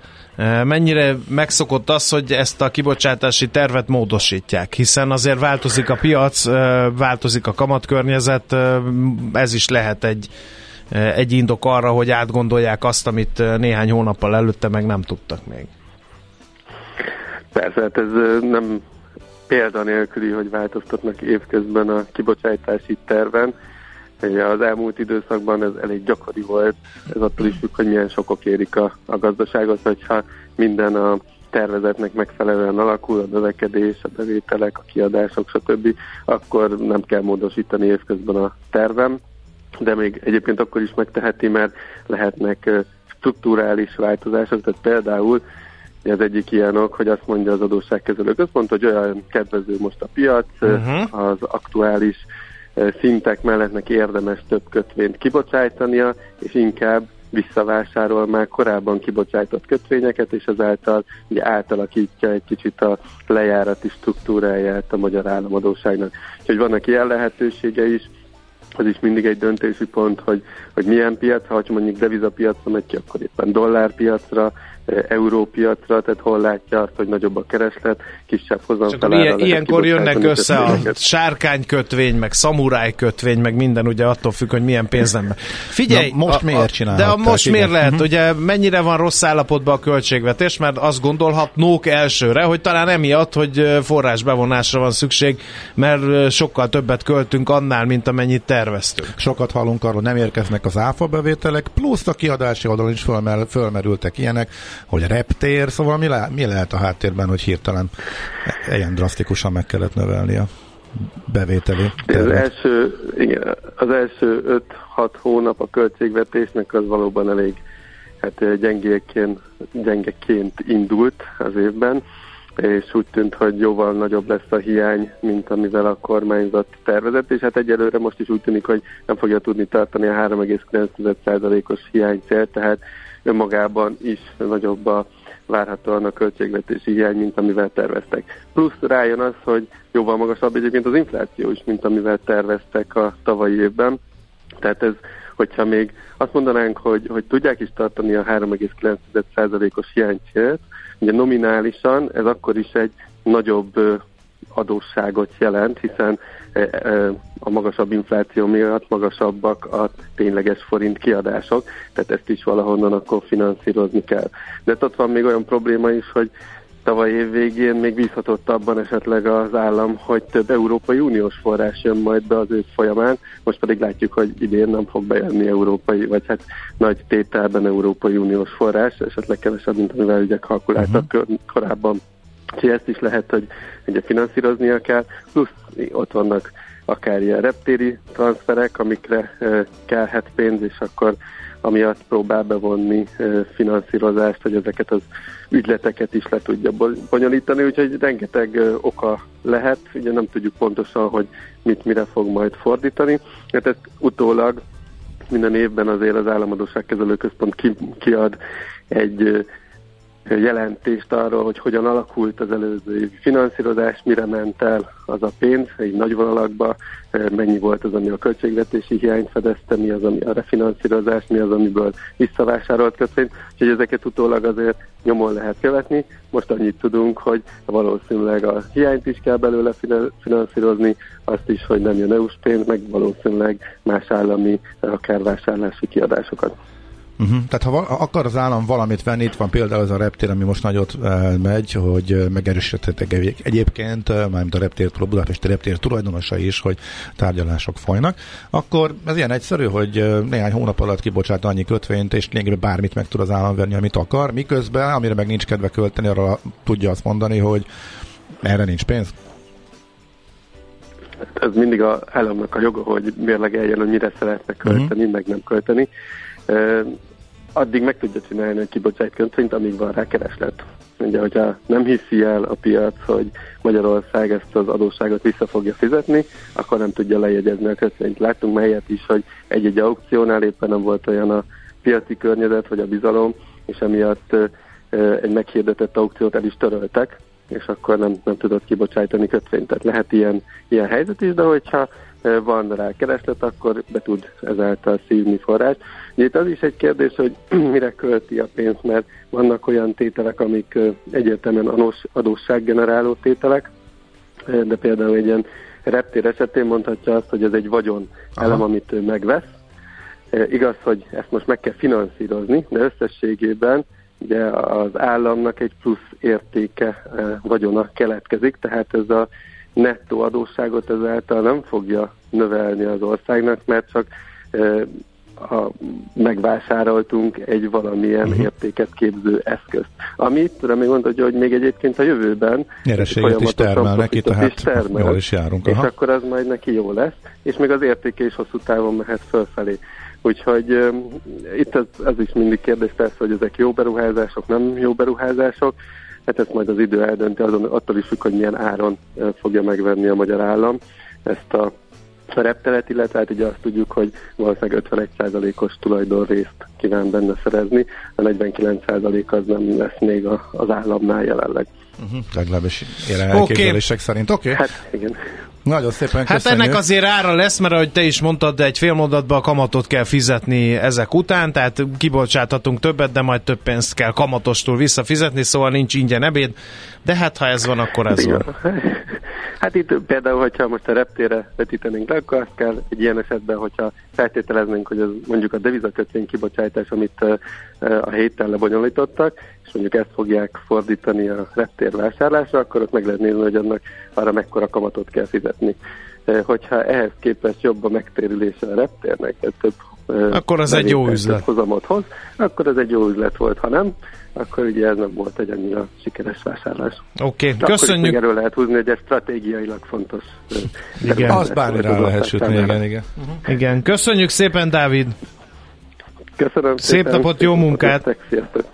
Mennyire megszokott az, hogy ezt a kibocsátási tervet módosítják, hiszen azért változik a piac, változik a kamatkörnyezet, ez is lehet egy, egy indok arra, hogy átgondolják azt, amit néhány hónappal előtte meg nem tudtak még. Persze, hát ez nem példanélküli, hogy változtatnak évközben a kibocsátási terven. Az elmúlt időszakban ez elég gyakori volt, ez attól is függ, hogy milyen sokok érik a, a gazdaságot, hogyha minden a tervezetnek megfelelően alakul, a növekedés, a bevételek, a kiadások, stb., akkor nem kell módosítani évközben a tervem, de még egyébként akkor is megteheti, mert lehetnek strukturális változások, tehát például az egyik ilyen ok, hogy azt mondja az adósságkezelő központ, hogy olyan kedvező most a piac, uh-huh. az aktuális szintek mellett neki érdemes több kötvényt kibocsájtania, és inkább visszavásárol már korábban kibocsájtott kötvényeket, és ezáltal ugye átalakítja egy kicsit a lejárati struktúráját a magyar államadóságnak. Úgyhogy vannak ilyen lehetősége is, az is mindig egy döntési pont, hogy, hogy milyen piac, ha mondjuk devizapiacra megy ki, akkor éppen dollárpiacra, európiacra, tehát hol látja azt, hogy nagyobb a kereslet, kisebb hozamfelára. Ilyen, ilyenkor jönnek össze a sárkánykötvény, meg szamurájkötvény, meg minden ugye attól függ, hogy milyen pénz lenne. Figyelj, Na, most a, miért csinálod? De a most igen. miért lehet? Uh-huh. Ugye mennyire van rossz állapotban a költségvetés, mert azt gondolhatnók elsőre, hogy talán emiatt, hogy forrásbevonásra van szükség, mert sokkal többet költünk annál, mint amennyit terveztünk. Sokat hallunk arról, nem érkeznek az áfa bevételek, plusz a kiadási oldalon is fölmer, fölmerültek ilyenek, hogy reptér, szóval mi, le, mi lehet a háttérben, hogy hirtelen ilyen drasztikusan meg kellett növelni a bevételi? Az első, igen, az első 5-6 hónap a költségvetésnek az valóban elég hát gyengéként, gyengeként indult az évben, és úgy tűnt, hogy jóval nagyobb lesz a hiány, mint amivel a kormányzat tervezett, és hát egyelőre most is úgy tűnik, hogy nem fogja tudni tartani a 3,9%-os hiánycél, tehát önmagában is nagyobb a várhatóan a költségvetési hiány, mint amivel terveztek. Plusz rájön az, hogy jóval magasabb egyébként az infláció is, mint amivel terveztek a tavalyi évben. Tehát ez, hogyha még azt mondanánk, hogy, hogy tudják is tartani a 3,9%-os hiánycélt, ugye nominálisan ez akkor is egy nagyobb adósságot jelent, hiszen a magasabb infláció miatt magasabbak a tényleges forint kiadások, tehát ezt is valahonnan akkor finanszírozni kell. De ott van még olyan probléma is, hogy tavaly év végén még bízhatott abban esetleg az állam, hogy több Európai Uniós forrás jön majd be az ősz folyamán, most pedig látjuk, hogy idén nem fog bejönni európai, vagy hát nagy tételben Európai Uniós forrás, esetleg kevesebb, mint amivel ugye kalkuláltak uh-huh. korábban. Úgyhogy ezt is lehet, hogy ugye finanszíroznia kell, plusz ott vannak akár ilyen reptéri transferek, amikre kellhet pénz, és akkor amiatt próbál bevonni finanszírozást, hogy ezeket az ügyleteket is le tudja bonyolítani, úgyhogy rengeteg oka lehet, ugye nem tudjuk pontosan, hogy mit mire fog majd fordítani, mert ezt utólag minden évben azért az Államadóságkezelő Központ ki, kiad egy jelentést arról, hogy hogyan alakult az előző évi finanszírozás, mire ment el az a pénz, egy nagy vonalakba, mennyi volt az, ami a költségvetési hiányt fedezte, mi az, ami a refinanszírozás, mi az, amiből visszavásárolt kötvényt, úgyhogy ezeket utólag azért nyomon lehet követni. Most annyit tudunk, hogy valószínűleg a hiányt is kell belőle finanszírozni, azt is, hogy nem jön EU-s pénz, meg valószínűleg más állami akár vásárlási kiadásokat. Uh-huh. Tehát ha val- akar az állam valamit venni, itt van például az a reptér, ami most nagyot uh, megy, hogy uh, megerősítettek egyébként, uh, mármint a reptér, a Budapesti reptér tulajdonosa is, hogy tárgyalások folynak, akkor ez ilyen egyszerű, hogy uh, néhány hónap alatt kibocsát annyi kötvényt, és lényegében bármit meg tud az állam venni, amit akar, miközben, amire meg nincs kedve költeni, arra tudja azt mondani, hogy erre nincs pénz. Ez mindig a államnak a joga, hogy mérlegeljen, hogy mire szeretne költeni, uh-huh. meg nem költeni addig meg tudja csinálni, hogy kibocsájt kötvényt, amíg van rá kereslet. Ugye, hogyha nem hiszi el a piac, hogy Magyarország ezt az adósságot vissza fogja fizetni, akkor nem tudja lejegyezni a kötvényt. Láttunk melyet is, hogy egy-egy aukciónál éppen nem volt olyan a piaci környezet, vagy a bizalom, és emiatt egy meghirdetett aukciót el is töröltek, és akkor nem, nem tudott kibocsájtani kötvényt. Tehát lehet ilyen, ilyen helyzet is, de hogyha van rá kereslet, akkor be tud ezáltal szívni forrás. Itt az is egy kérdés, hogy mire költi a pénzt, mert vannak olyan tételek, amik egyértelműen adóssággeneráló tételek, de például egy ilyen reptér esetén mondhatja azt, hogy ez egy vagyon Aha. elem, amit ő megvesz. Igaz, hogy ezt most meg kell finanszírozni, de összességében ugye az államnak egy plusz értéke vagyona keletkezik, tehát ez a nettó adósságot ezáltal nem fogja növelni az országnak, mert csak ha megvásároltunk egy valamilyen uh-huh. értéket képző eszközt. Amit tudom még mondani, hogy még egyébként a jövőben nyereséget is termel neki, tehát is termel, jól is járunk. Aha. És akkor az majd neki jó lesz, és még az értéke is hosszú távon mehet fölfelé. Úgyhogy um, itt az, az is mindig kérdés persze, hogy ezek jó beruházások, nem jó beruházások. Hát ezt majd az idő eldönti, azon attól is függ, hogy milyen áron uh, fogja megvenni a magyar állam ezt a a repteret, illetve hát ugye azt tudjuk, hogy valószínűleg 51%-os tulajdonrészt kíván benne szerezni, a 49% az nem lesz még a, az államnál jelenleg. Uh-huh. Legalábbis jelen elképzelések okay. szerint. Oké. Okay. Hát igen. Nagyon szépen Hát köszönjük. ennek azért ára lesz, mert ahogy te is mondtad, de egy fél mondatban a kamatot kell fizetni ezek után, tehát kibocsáthatunk többet, de majd több pénzt kell kamatostól visszafizetni, szóval nincs ingyen ebéd, de hát ha ez van, akkor ez van. Hát itt például, hogyha most a reptére vetítenénk le, akkor azt kell egy ilyen esetben, hogyha feltételeznénk, hogy az mondjuk a devizakötvény kibocsátás, amit a héten lebonyolítottak, és mondjuk ezt fogják fordítani a reptér vásárlásra, akkor ott meg lehet nézni, hogy annak arra mekkora kamatot kell fizetni. Hogyha ehhez képest jobb a megtérülése a reptérnek, több akkor az egy jó üzlet. Hozamot hoz, akkor ez egy jó üzlet volt, ha nem, akkor ugye ez nem volt egy annyira sikeres vásárlás. Oké, okay. köszönjük. Akkor erről lehet húzni, hogy ez stratégiailag fontos. Igen, az bármire lehet sütni, igen, igen. Uh-huh. Igen, köszönjük szépen, Dávid. Köszönöm Szép szépen. napot, jó munkát. Sziasztok.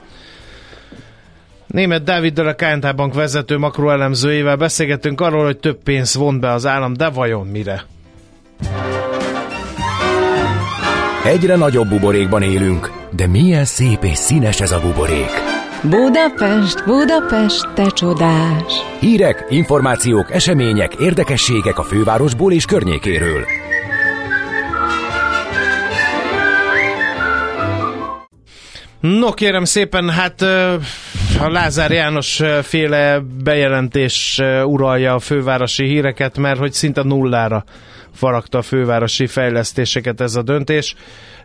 Német Dáviddal a KNT Bank vezető makroelemzőjével beszélgettünk arról, hogy több pénz von be az állam, de vajon mire? Egyre nagyobb buborékban élünk, de milyen szép és színes ez a buborék. Budapest, Budapest, te csodás! Hírek, információk, események, érdekességek a fővárosból és környékéről. No kérem szépen, hát a Lázár János féle bejelentés uralja a fővárosi híreket, mert hogy szinte nullára faragta a fővárosi fejlesztéseket ez a döntés.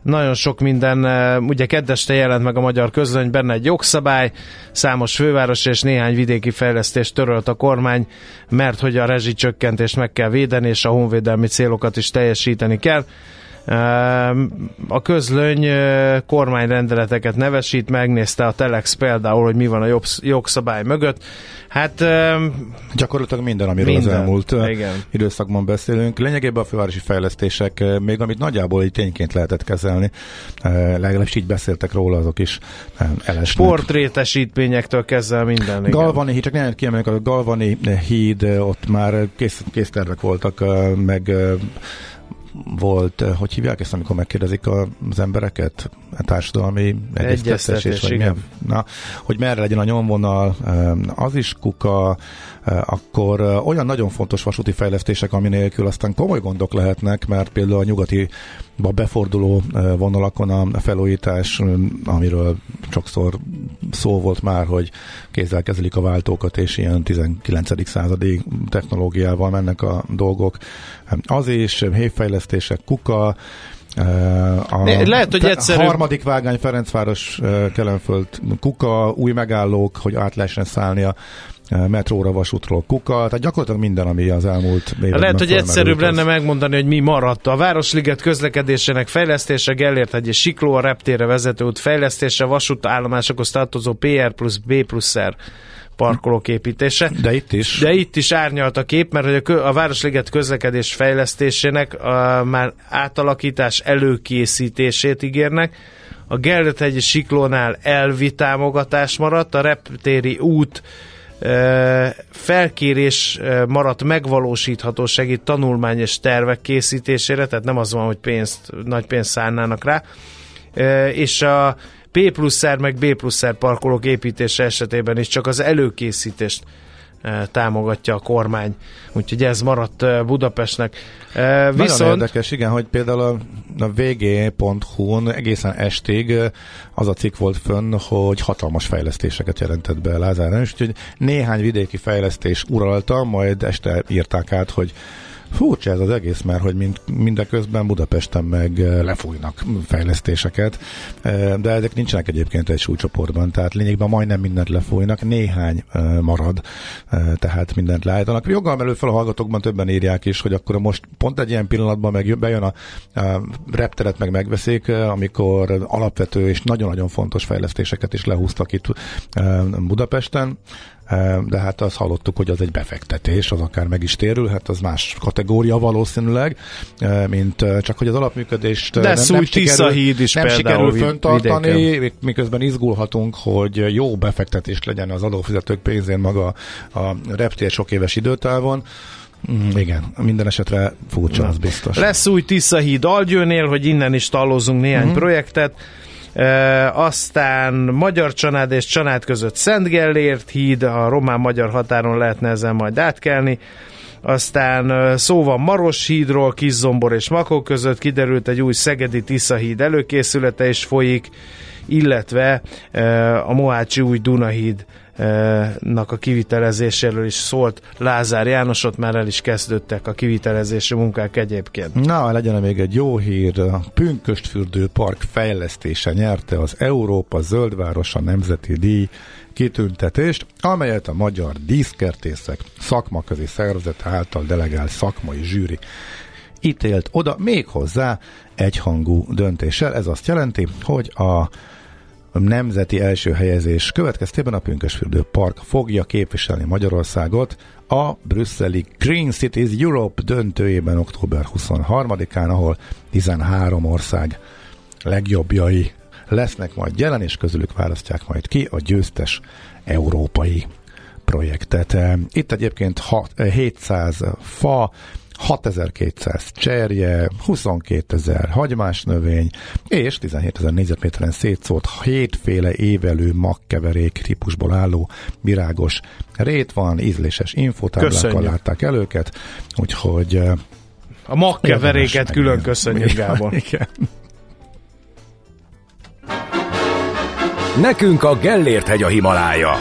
Nagyon sok minden, ugye kedveste jelent meg a magyar közlöny, benne egy jogszabály, számos főváros és néhány vidéki fejlesztést törölt a kormány, mert hogy a rezsicsökkentést meg kell védeni, és a honvédelmi célokat is teljesíteni kell. A közlöny kormányrendeleteket nevesít, megnézte a Telex például, hogy mi van a jogszabály mögött. Hát gyakorlatilag minden, amiről minden. az elmúlt Igen. időszakban beszélünk. Lényegében a fővárosi fejlesztések, még amit nagyjából egy tényként lehetett kezelni, legalábbis így beszéltek róla, azok is elesnek. Sportrétesítményektől kezdve minden. Igen. Galvani híd, csak nem kiemeljük, a Galvani híd, ott már kész, kész tervek voltak, meg volt, eh, hogy hívják ezt, amikor megkérdezik az embereket? A társadalmi egyeztetés, vagy milyen, na, hogy merre legyen a nyomvonal, eh, az is kuka, akkor olyan nagyon fontos vasúti fejlesztések, ami nélkül aztán komoly gondok lehetnek, mert például a nyugati beforduló vonalakon a felújítás, amiről sokszor szó volt már, hogy kézzel kezelik a váltókat, és ilyen 19. századi technológiával mennek a dolgok. Az is, hévfejlesztések, kuka, a Lehet, hogy egyszerű... harmadik vágány Ferencváros Kelenföld kuka, új megállók, hogy át lehessen szállni a metróra, vasútról kuka, tehát gyakorlatilag minden, ami az elmúlt években Lehet, hogy egyszerűbb az... lenne megmondani, hogy mi maradt. A Városliget közlekedésének fejlesztése, Gellért egy Sikló, a reptére vezető út fejlesztése, vasútállomásokhoz tartozó PR plusz B plusz R parkolók építése. De itt is. De itt is árnyalt a kép, mert hogy a, a Városliget közlekedés fejlesztésének a, már átalakítás előkészítését ígérnek. A Gellért egy Siklónál elvi támogatás maradt, a reptéri út felkérés maradt megvalósíthatósági tanulmány és tervek készítésére, tehát nem az van, hogy pénzt, nagy pénzt szánnának rá, és a P plusz meg B plusz parkolók építése esetében is csak az előkészítést támogatja a kormány. Úgyhogy ez maradt Budapestnek. Viszont... Nagyon érdekes, igen, hogy például a, a vg.hu-n egészen estig az a cikk volt fönn, hogy hatalmas fejlesztéseket jelentett be Lázár úgyhogy néhány vidéki fejlesztés uralta, majd este írták át, hogy Furcsa ez az egész, mert hogy mind, mindeközben Budapesten meg lefújnak fejlesztéseket, de ezek nincsenek egyébként egy súlycsoportban, tehát lényegben majdnem mindent lefújnak, néhány marad, tehát mindent leállítanak. Joggal belül fel a hallgatókban többen írják is, hogy akkor most pont egy ilyen pillanatban meg bejön a, a repteret meg megveszik, amikor alapvető és nagyon-nagyon fontos fejlesztéseket is lehúztak itt Budapesten, de hát azt hallottuk, hogy az egy befektetés, az akár meg is térülhet, az más kategória valószínűleg, mint csak hogy az alapműködést de nem, nem, sikerül, híd is nem sikerül föntartani, vidéken. miközben izgulhatunk, hogy jó befektetés legyen az adófizetők pénzén maga a reptér sok éves időtávon. Mm, igen, minden esetre furcsa, az biztos. Lesz új Tiszahíd Algyőnél, hogy innen is talózunk néhány uh-huh. projektet. Aztán Magyar Csanád és Csanád között Szent Gellért híd, a román-magyar határon lehetne ezen majd átkelni. Aztán szó van Maros hídról, Kiszombor és Makó között, kiderült egy új Szegedi Tisza híd előkészülete is folyik, illetve a Mohácsi új Dunahíd nak a kivitelezéséről is szólt Lázár János, ott már el is kezdődtek a kivitelezési munkák egyébként. Na, legyen még egy jó hír. A Pünköstfürdő Park fejlesztése nyerte az Európa Zöldvárosa Nemzeti Díj kitüntetést, amelyet a Magyar Díszkertészek szakmaközi szervezet által delegált szakmai zsűri ítélt oda még hozzá egyhangú döntéssel. Ez azt jelenti, hogy a nemzeti első helyezés következtében a Pünkösfürdő Park fogja képviselni Magyarországot a brüsszeli Green Cities Europe döntőjében október 23-án, ahol 13 ország legjobbjai lesznek majd jelen, és közülük választják majd ki a győztes európai projektet. Itt egyébként 700 fa, 6200 cserje, 22 ezer hagymás növény, és 17 ezer négyzetméteren szétszólt hétféle évelő magkeverék típusból álló virágos rét van, ízléses infotáblákkal látták el őket, úgyhogy a magkeveréket külön köszönjük, Gábor. Igen. Nekünk a Gellért hegy a Himalája.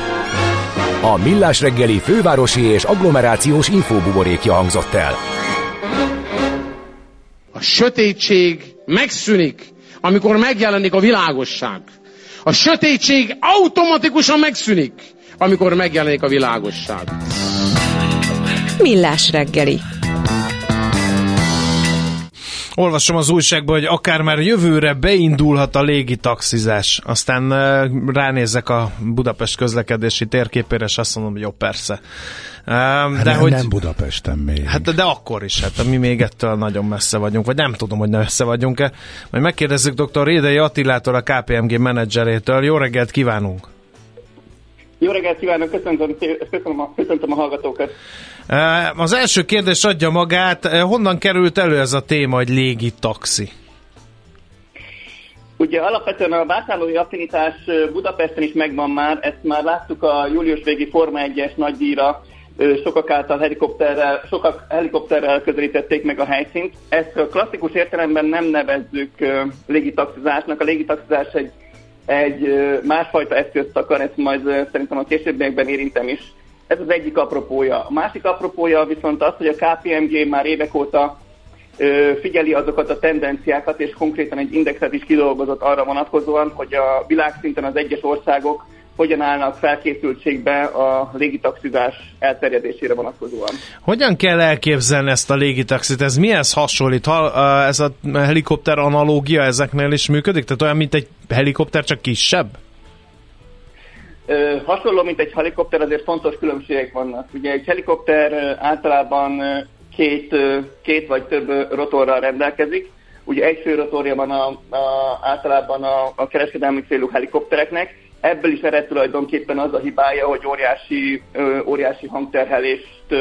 A Millás reggeli fővárosi és agglomerációs infóbuborékja hangzott el. A sötétség megszűnik, amikor megjelenik a világosság. A sötétség automatikusan megszűnik, amikor megjelenik a világosság. Millás reggeli. Olvasom az újságban, hogy akár már jövőre beindulhat a légitaxizás. Aztán ránézek a Budapest közlekedési térképére, és azt mondom, hogy jó, persze. Hát de nem, hogy, nem Budapesten még. Hát de akkor is, hát mi még ettől nagyon messze vagyunk, vagy nem tudom, hogy messze vagyunk-e. Majd megkérdezzük dr. Rédei Attilától, a KPMG menedzserétől. Jó reggelt kívánunk! Jó reggelt kívánok, köszöntöm, köszöntöm, a, köszöntöm a hallgatókat. Az első kérdés adja magát, honnan került elő ez a téma, hogy légi taxi? Ugye alapvetően a vásárlói affinitás Budapesten is megvan már, ezt már láttuk a július végi Forma 1-es nagydíjra, sokak által helikopterrel, sokak helikopterrel közelítették meg a helyszínt. Ezt a klasszikus értelemben nem nevezzük légitaxizásnak. A légitaxizás egy, egy másfajta eszközt akar, ezt majd szerintem a későbbiekben érintem is. Ez az egyik apropója. A másik apropója viszont az, hogy a KPMG már évek óta figyeli azokat a tendenciákat, és konkrétan egy indexet is kidolgozott arra vonatkozóan, hogy a világszinten az egyes országok hogyan állnak felkészültségbe a légitaxizás elterjedésére vonatkozóan. Hogyan kell elképzelni ezt a légitaxit? Ez mihez hasonlít? Ha, ez a helikopter analógia ezeknél is működik? Tehát olyan, mint egy helikopter, csak kisebb? Hasonló, mint egy helikopter, azért fontos különbségek vannak. Ugye egy helikopter általában két, két vagy több rotorral rendelkezik. Ugye egy fő rotorja van a, a, általában a, a kereskedelmi célú helikoptereknek, Ebből is ered tulajdonképpen az a hibája, hogy óriási, óriási hangterhelést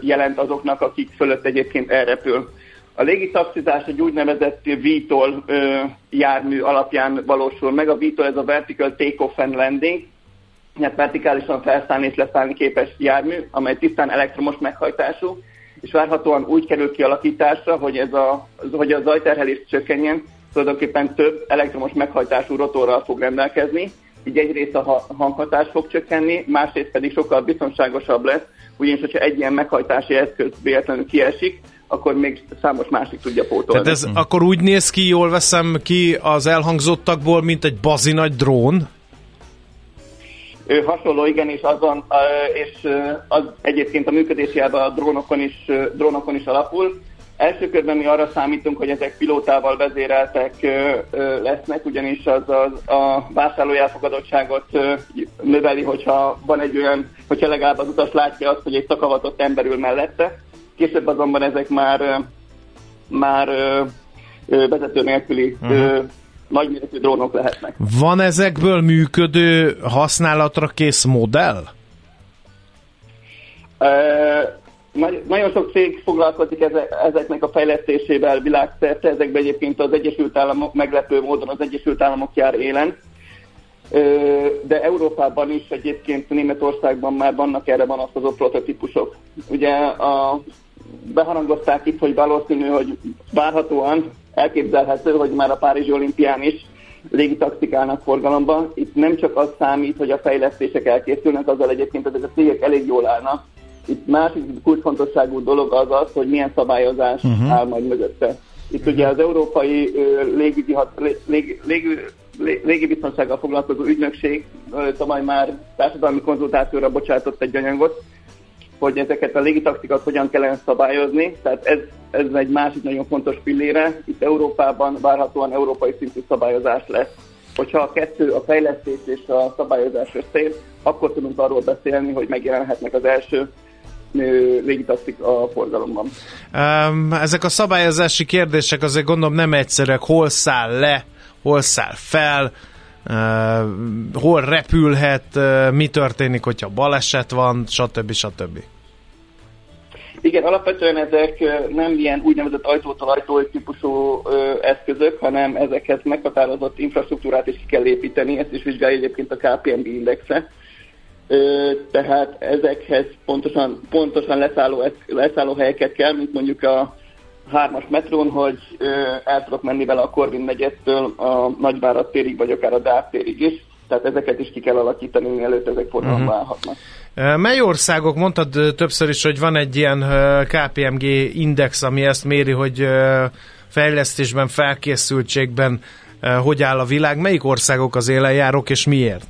jelent azoknak, akik fölött egyébként elrepül. A légitaxizás egy úgynevezett VTOL jármű alapján valósul meg. A VTOL ez a Vertical Takeoff and Landing, hát vertikálisan felszállni és leszállni képes jármű, amely tisztán elektromos meghajtású, és várhatóan úgy kerül kialakításra, hogy, ez a, hogy a zajterhelés csökkenjen, tulajdonképpen több elektromos meghajtású rotorral fog rendelkezni, így egyrészt a hanghatás fog csökkenni, másrészt pedig sokkal biztonságosabb lesz, ugyanis, hogyha egy ilyen meghajtási eszköz véletlenül kiesik, akkor még számos másik tudja pótolni. Tehát ez akkor úgy néz ki, jól veszem ki az elhangzottakból, mint egy bazinagy drón? Ő hasonló, igen, és azon, és az egyébként a működési a drónokon is, drónokon is alapul. Első körben mi arra számítunk, hogy ezek pilótával vezéreltek lesznek, ugyanis az, az a vásárlói elfogadottságot növeli, hogyha van egy olyan, hogyha legalább az utas látja azt, hogy egy szakavatott ember ül mellette. Később azonban ezek már, már vezető nélküli uh-huh. nagyméretű drónok lehetnek. Van ezekből működő használatra kész modell? Nagy, nagyon sok cég foglalkozik eze, ezeknek a fejlesztésével világszerte, ezekben egyébként az Egyesült Államok meglepő módon az Egyesült Államok jár élen, de Európában is egyébként Németországban már vannak erre vonatkozó prototípusok. Ugye a, beharangozták itt, hogy valószínű, hogy várhatóan elképzelhető, hogy már a Párizsi olimpián is légitaxik állnak forgalomba. Itt nem csak az számít, hogy a fejlesztések elkészülnek, azzal egyébként ezek a cégek elég jól állnak, itt másik kulcsfontosságú dolog az az, hogy milyen szabályozás uh-huh. áll majd mögötte. Itt uh-huh. ugye az európai légügyi, lég, lég, lég, légibiztonsággal foglalkozó ügynökség tavaly már társadalmi konzultációra bocsátott egy anyagot, hogy ezeket a légitaxikat hogyan kellene szabályozni. Tehát ez, ez egy másik nagyon fontos pillére. Itt Európában várhatóan európai szintű szabályozás lesz. Hogyha a kettő, a fejlesztés és a szabályozás összeér, akkor tudunk arról beszélni, hogy megjelenhetnek az első légitaxik a forgalomban. Ezek a szabályozási kérdések azért gondolom nem egyszerűek, hol száll le, hol száll fel, uh, hol repülhet, uh, mi történik, hogyha baleset van, stb. stb. Igen, alapvetően ezek nem ilyen úgynevezett ajtótól ajtó típusú ö, eszközök, hanem ezeket meghatározott infrastruktúrát is ki kell építeni, ezt is vizsgálja egyébként a KPMG indexe tehát ezekhez pontosan, pontosan leszálló, leszálló helyeket kell, mint mondjuk a hármas metrón, hogy el tudok menni vele a Korvin negyedtől a Nagyvárad térig, vagy akár a Dáv térig is. Tehát ezeket is ki kell alakítani, mielőtt ezek forgalomba uh-huh. állhatnak. Mely országok, mondtad többször is, hogy van egy ilyen KPMG index, ami ezt méri, hogy fejlesztésben, felkészültségben hogy áll a világ. Melyik országok az élenjárók, és miért?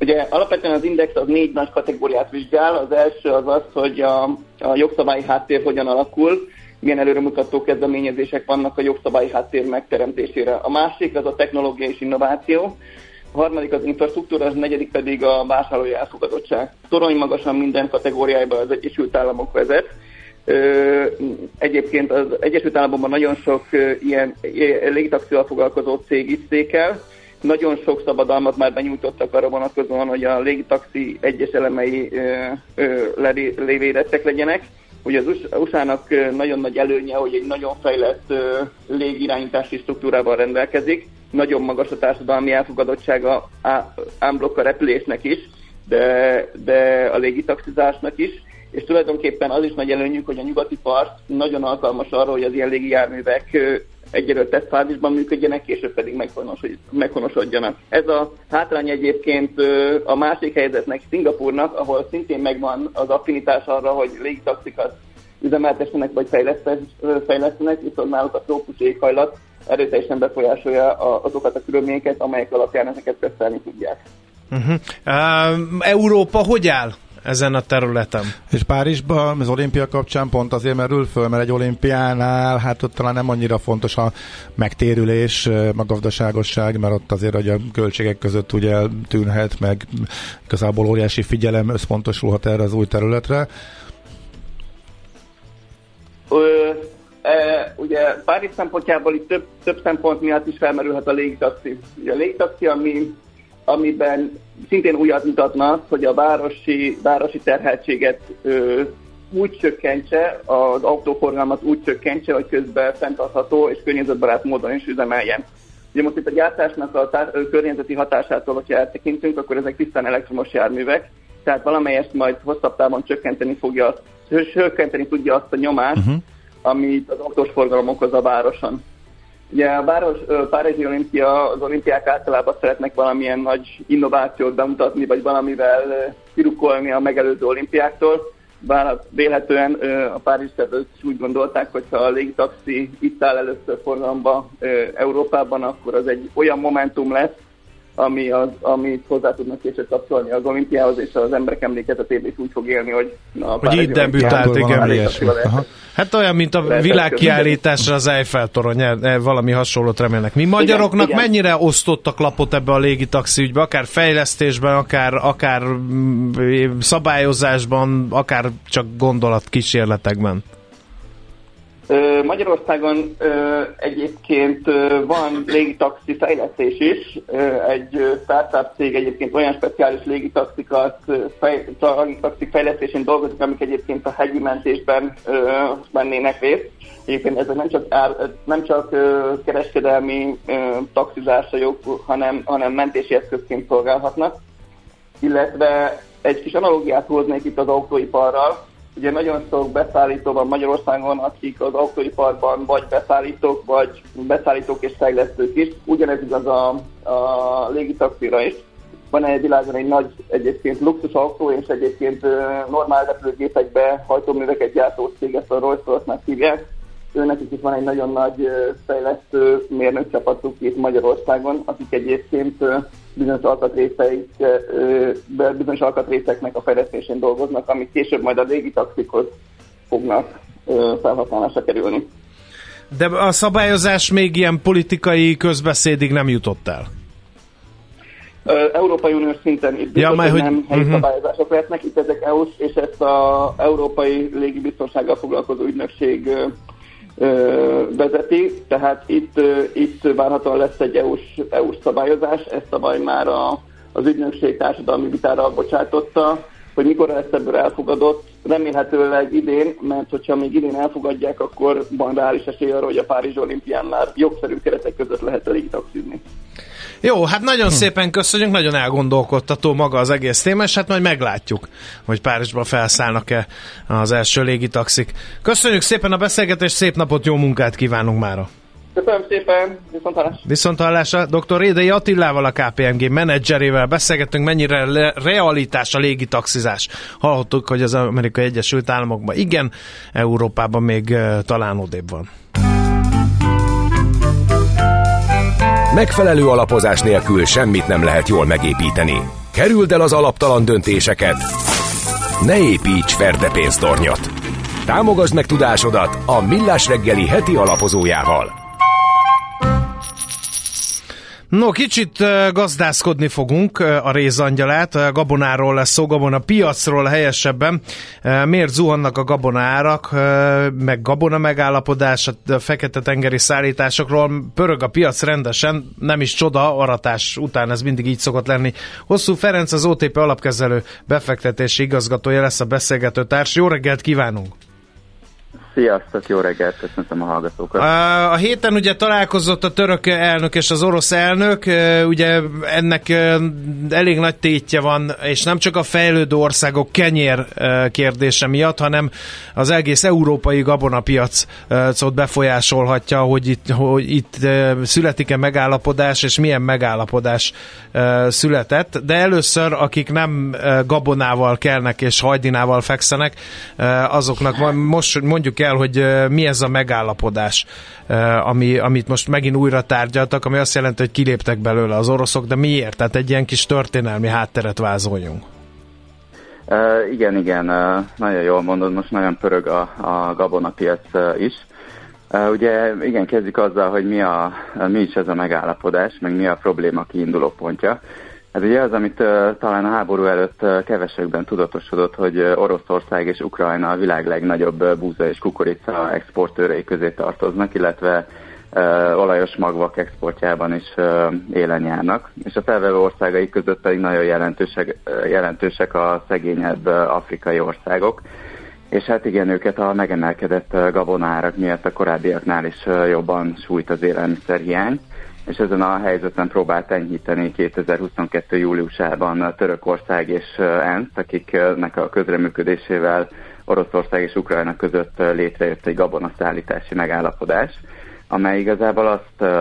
Ugye alapvetően az index az négy nagy kategóriát vizsgál. Az első az az, hogy a, a jogszabályi háttér hogyan alakul, milyen előremutató kezdeményezések vannak a jogszabályi háttér megteremtésére. A másik az a technológia és innováció, a harmadik az infrastruktúra, a negyedik pedig a vásárlói elfogadottság. Torony magasan minden kategóriájában az Egyesült Államok vezet. Egyébként az Egyesült Államokban nagyon sok ilyen légitaxival foglalkozó cég is székel, nagyon sok szabadalmat már benyújtottak arra vonatkozóan, hogy a légitaxi egyes elemei levédettek legyenek. Ugye az USA-nak nagyon nagy előnye, hogy egy nagyon fejlett légirányítási struktúrával rendelkezik, nagyon magas a társadalmi elfogadottsága ámblokk a repülésnek is, de, de a légitaxizásnak is, és tulajdonképpen az is nagy előnyünk, hogy a nyugati part nagyon alkalmas arra, hogy az ilyen légijárművek egyelőre tesztfázisban működjenek, később pedig meghonosodjanak. Ez a hátrány egyébként a másik helyzetnek Szingapurnak, ahol szintén megvan az affinitás arra, hogy légitaxikat üzemeltessenek vagy fejlesztenek, viszont náluk a trópusi éghajlat erőteljesen befolyásolja azokat a körülményeket, amelyek alapján ezeket tesztelni tudják. Uh-huh. Uh, Európa hogy áll ezen a területen. És Párizsban az olimpia kapcsán pont azért merül föl, mert egy olimpiánál hát ott talán nem annyira fontos a megtérülés, a gazdaságosság, mert ott azért hogy a költségek között ugye tűnhet, meg igazából óriási figyelem összpontosulhat erre az új területre. Ö, e, ugye Párizs szempontjából itt több, több szempont miatt is felmerülhet a légtaxi. Ugye a légtaxi, ami amiben szintén újat mutatna hogy a városi, városi terheltséget ö, úgy csökkentse, az autóforgalmat úgy csökkentse, hogy közben fenntartható és környezetbarát módon is üzemeljen. Ugye most itt a gyártásnak a tár- környezeti hatásától, hogyha eltekintünk, akkor ezek tisztán elektromos járművek, tehát valamelyest majd hosszabb távon csökkenteni fogja, csökkenteni tudja azt a nyomást, uh-huh. amit az autós forgalom okoz a városon. Ugye a város, Párizsi olimpia, az olimpiák általában szeretnek valamilyen nagy innovációt bemutatni, vagy valamivel kirukolni a megelőző olimpiáktól. Bár vélhetően a Párizs is úgy gondolták, hogy ha a légitaxi itt áll először forgalomba Európában, akkor az egy olyan momentum lesz, ami az, amit hozzá tudnak később kapcsolni az olimpiához, és az emberek emlékezetében is úgy fog élni, hogy na, hogy itt debütált, igen. Hát olyan, mint a világkiállításra az Eiffel torony, e, valami hasonlót remélnek. Mi magyaroknak igen, mennyire igen. osztottak lapot ebbe a légitaxi ügybe, akár fejlesztésben, akár, akár mm, szabályozásban, akár csak gondolatkísérletekben? Magyarországon egyébként van légitaxi fejlesztés is. Egy startup cég egyébként olyan speciális légitaxikat fej, légitaxik fejlesztésén dolgozik, amik egyébként a hegyi mentésben mennének részt. Egyébként ezek nem csak, ár, nem csak kereskedelmi taxizásajok, hanem, hanem mentési eszközként szolgálhatnak. Illetve egy kis analógiát hoznék itt az autóiparral Ugye nagyon sok beszállító van Magyarországon, akik az autóiparban vagy beszállítók, vagy beszállítók és fejlesztők is. Ugyanez igaz a, a légitaxira is. Van egy világon egy nagy egyébként luxus autó, és egyébként normál repülőgépekbe hajtóműveket gyártó cég, ezt a Rolls-Royce-nak hívják. Őnek is van egy nagyon nagy fejlesztő mérnökcsapatuk itt Magyarországon, akik egyébként bizonyos alkatrészeik, bizonyos alkatrészeknek a fejlesztésén dolgoznak, amik később majd a légitaxikhoz fognak felhasználásra kerülni. De a szabályozás még ilyen politikai közbeszédig nem jutott el? Európai Uniós szinten itt biztos, ja, majd, hogy nem helyi uh-huh. szabályozások lehetnek, itt ezek EU-s, és ezt az Európai Légibiztonsággal foglalkozó ügynökség vezeti, tehát itt, itt várhatóan lesz egy EU-s, EU-s szabályozás, ezt tavaly már a, az ügynökség társadalmi vitára bocsátotta, hogy mikor lesz ebből elfogadott, remélhetőleg idén, mert hogyha még idén elfogadják, akkor van reális esély arra, hogy a Párizs olimpián már jogszerű keretek között lehet elég taxizni. Jó, hát nagyon hm. szépen köszönjük, nagyon elgondolkodtató maga az egész téma, és hát majd meglátjuk, hogy Párizsban felszállnak-e az első légitaxik. Köszönjük szépen a beszélgetést, szép napot, jó munkát kívánunk mára! Köszönöm szépen, viszontlátásra. Viszontlátásra. Dr. Rédei Attilával, a KPMG menedzserével beszélgettünk, mennyire le- realitás a légitaxizás. Hallottuk, hogy az Amerikai Egyesült Államokban igen, Európában még uh, talán odébb van. Megfelelő alapozás nélkül semmit nem lehet jól megépíteni. Kerüld el az alaptalan döntéseket. Ne építs ferde pénztornyot. Támogasd meg tudásodat a Millás reggeli heti alapozójával. No, kicsit gazdázkodni fogunk a rézangyalát, gabonáról lesz szó, gabona piacról helyesebben. Miért zuhannak a gabonárak, meg gabona megállapodás, a fekete-tengeri szállításokról, pörög a piac rendesen, nem is csoda, aratás után ez mindig így szokott lenni. Hosszú Ferenc az OTP alapkezelő befektetési igazgatója lesz a beszélgető társ. Jó reggelt kívánunk! Sziasztok, jó reggelt, köszöntöm a hallgatókat. A héten ugye találkozott a török elnök és az orosz elnök, ugye ennek elég nagy tétje van, és nem csak a fejlődő országok kenyér kérdése miatt, hanem az egész európai gabonapiacot befolyásolhatja, hogy itt, hogy itt születik-e megállapodás, és milyen megállapodás született. De először, akik nem gabonával kelnek és hajdinával fekszenek, azoknak most mondjuk el, el, hogy mi ez a megállapodás, ami, amit most megint újra tárgyaltak, ami azt jelenti, hogy kiléptek belőle az oroszok, de miért? Tehát egy ilyen kis történelmi hátteret vázoljunk. Uh, igen, igen, uh, nagyon jól mondod, most nagyon pörög a, a gabonapiac uh, is. Uh, ugye igen, kezdjük azzal, hogy mi, a, mi is ez a megállapodás, meg mi a probléma kiinduló pontja. Ez ugye az, amit uh, talán a háború előtt uh, kevesekben tudatosodott, hogy uh, Oroszország és Ukrajna a világ legnagyobb uh, búza és kukorica exportőrei közé tartoznak, illetve uh, olajos magvak exportjában is uh, élen járnak. És a felvevő országai között pedig nagyon jelentősek, uh, jelentősek a szegényebb uh, afrikai országok. És hát igen, őket a megemelkedett gabonárak miatt a korábbiaknál is jobban sújt az élelmiszerhiány és ezen a helyzeten próbált enyhíteni 2022. júliusában Törökország és ENSZ, akiknek a közreműködésével Oroszország és Ukrajna között létrejött egy gabonaszállítási megállapodás. amely igazából azt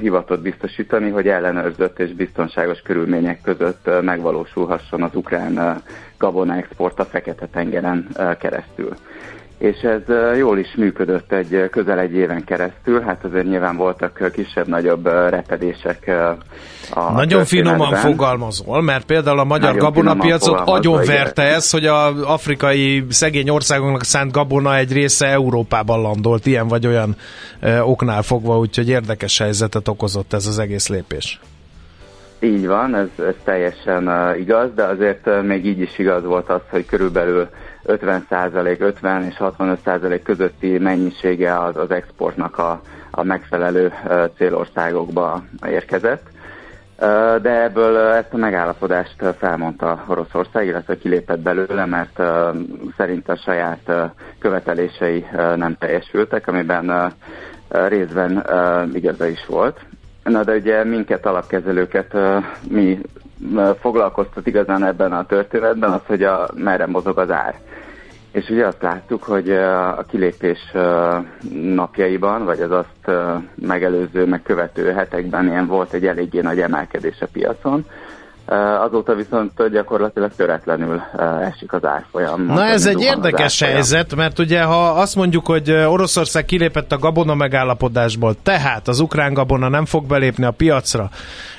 hivatott biztosítani, hogy ellenőrzött és biztonságos körülmények között megvalósulhasson az ukrán gabona export a Fekete-tengeren keresztül és ez jól is működött egy közel egy éven keresztül, hát azért nyilván voltak kisebb-nagyobb repedések a Nagyon finoman fogalmazol, mert például a magyar Nagyon gabonapiacot agyonverte ez, hogy az afrikai szegény országoknak szánt gabona egy része Európában landolt, ilyen vagy olyan oknál fogva, úgyhogy érdekes helyzetet okozott ez az egész lépés. Így van, ez, ez teljesen igaz, de azért még így is igaz volt az, hogy körülbelül 50 50 és 65% közötti mennyisége az, az exportnak a, a megfelelő célországokba érkezett. De ebből ezt a megállapodást felmondta Oroszország, illetve kilépett belőle, mert szerint a saját követelései nem teljesültek, amiben részben igaza is volt. Na de ugye minket alapkezelőket mi foglalkoztat igazán ebben a történetben az, hogy a, merre mozog az ár. És ugye azt láttuk, hogy a kilépés napjaiban, vagy az azt megelőző, megkövető hetekben ilyen volt egy eléggé nagy emelkedés a piacon, Azóta viszont gyakorlatilag töretlenül esik az árfolyam. Na ez egy érdekes helyzet, mert ugye ha azt mondjuk, hogy Oroszország kilépett a gabona megállapodásból, tehát az ukrán gabona nem fog belépni a piacra,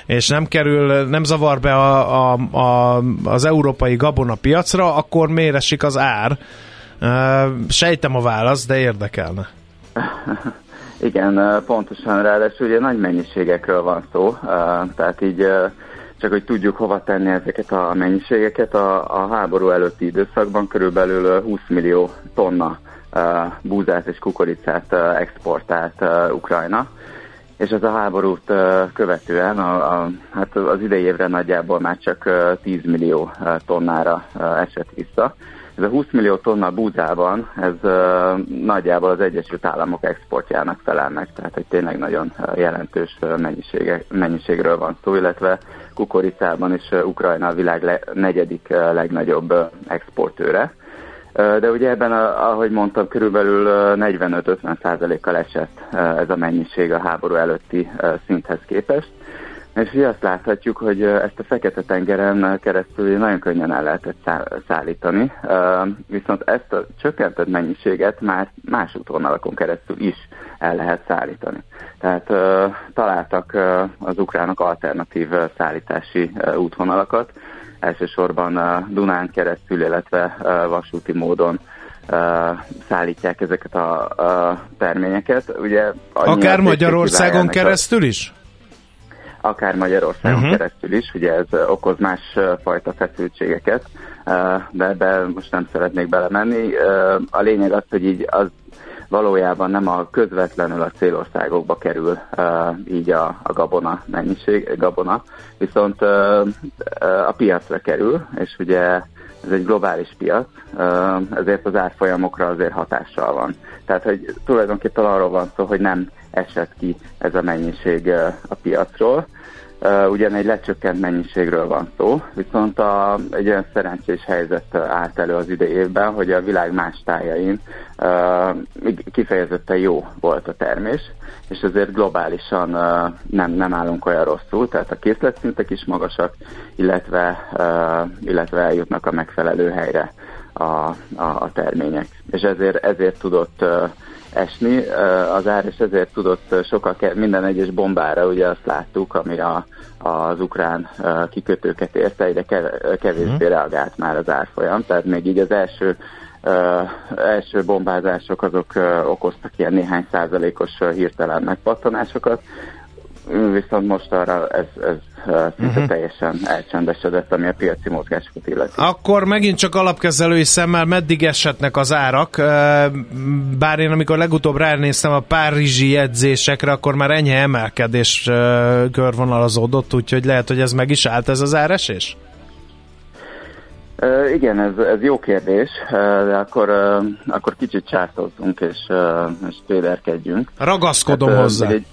és nem kerül, nem zavar be a, a, a, az európai gabona piacra, akkor miért esik az ár? Sejtem a választ, de érdekelne. Igen, pontosan, ráadásul ugye nagy mennyiségekről van szó, tehát így csak hogy tudjuk hova tenni ezeket a mennyiségeket. A, a háború előtti időszakban körülbelül 20 millió tonna uh, búzát és kukoricát uh, exportált uh, Ukrajna, és ez a háborút uh, követően a, a, hát az idei évre nagyjából már csak uh, 10 millió uh, tonnára uh, esett vissza. Ez a 20 millió tonna búzában, ez nagyjából az Egyesült Államok exportjának felel meg, tehát egy tényleg nagyon jelentős mennyiségről van szó, illetve kukoricában is Ukrajna a világ negyedik legnagyobb exportőre. De ugye ebben, ahogy mondtam, körülbelül 45-50 kal esett ez a mennyiség a háború előtti szinthez képest. És ugye azt láthatjuk, hogy ezt a Fekete-tengeren keresztül nagyon könnyen el lehetett szállítani, viszont ezt a csökkentett mennyiséget már más útvonalakon keresztül is el lehet szállítani. Tehát találtak az ukránok alternatív szállítási útvonalakat, elsősorban Dunán keresztül, illetve vasúti módon szállítják ezeket a, a terményeket. Ugye Akár Magyarországon keresztül is? Akár Magyarországon uh-huh. keresztül is, ugye ez okoz másfajta feszültségeket, de ebbe most nem szeretnék belemenni. A lényeg az, hogy így az valójában nem a közvetlenül a célországokba kerül így a, a gabona mennyiség, gabona, viszont a piacra kerül, és ugye ez egy globális piac, ezért az árfolyamokra azért hatással van. Tehát, hogy tulajdonképpen arról van szó, hogy nem esett ki ez a mennyiség a piacról, ugyan egy lecsökkent mennyiségről van szó, viszont a, egy olyan szerencsés helyzet állt elő az idejében, hogy a világ más tájain kifejezetten jó volt a termés, és ezért globálisan nem, nem állunk olyan rosszul, tehát a készletszintek is magasak, illetve, illetve eljutnak a megfelelő helyre a, a, a termények. És ezért, ezért tudott uh, esni. Az ár, és ezért tudott sokkal minden egyes bombára, ugye azt láttuk, ami a, az ukrán kikötőket érte, ide kevésbé mhm. reagált már az árfolyam, tehát még így az első Uh, első bombázások azok uh, okoztak ilyen néhány százalékos uh, hirtelen megpattanásokat, viszont most arra ez, ez szinte uh-huh. teljesen elcsendesedett, ami a piaci mozgásokat illeti. Akkor megint csak alapkezelői szemmel meddig esetnek az árak, bár én amikor legutóbb ránéztem a párizsi jegyzésekre, akkor már enyhe emelkedés körvonalazódott, úgyhogy lehet, hogy ez meg is állt ez az áresés? Uh, igen, ez, ez jó kérdés, uh, de akkor, uh, akkor kicsit csártozzunk és, uh, és tréderkedjünk. Ragaszkodom hát, hozzá. Egy,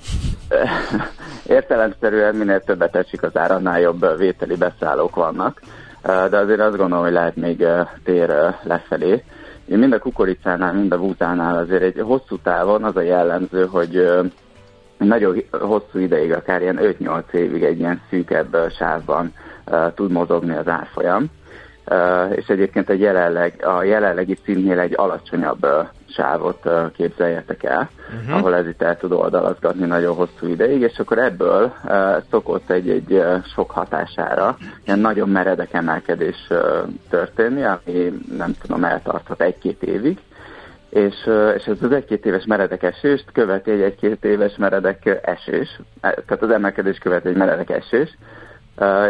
értelemszerűen minél többet esik az ára, annál jobb vételi beszállók vannak, uh, de azért azt gondolom, hogy lehet még uh, tér uh, lefelé. mind a kukoricánál, mind a bútánál azért egy hosszú távon az a jellemző, hogy nagyon hosszú ideig, akár ilyen 5-8 évig egy ilyen szűkebb sávban tud mozogni az árfolyam. És egyébként a, jelenleg, a jelenlegi szintnél egy alacsonyabb sávot képzeljetek el, uh-huh. ahol ez itt el tud oldalazgatni nagyon hosszú ideig, és akkor ebből szokott egy-egy sok hatására ilyen nagyon meredek emelkedés történni, ami nem tudom, eltarthat egy-két évig, és, és ez az egy-két éves meredek esést követi egy egy-két éves meredek esés, tehát az emelkedés követi egy meredek esés,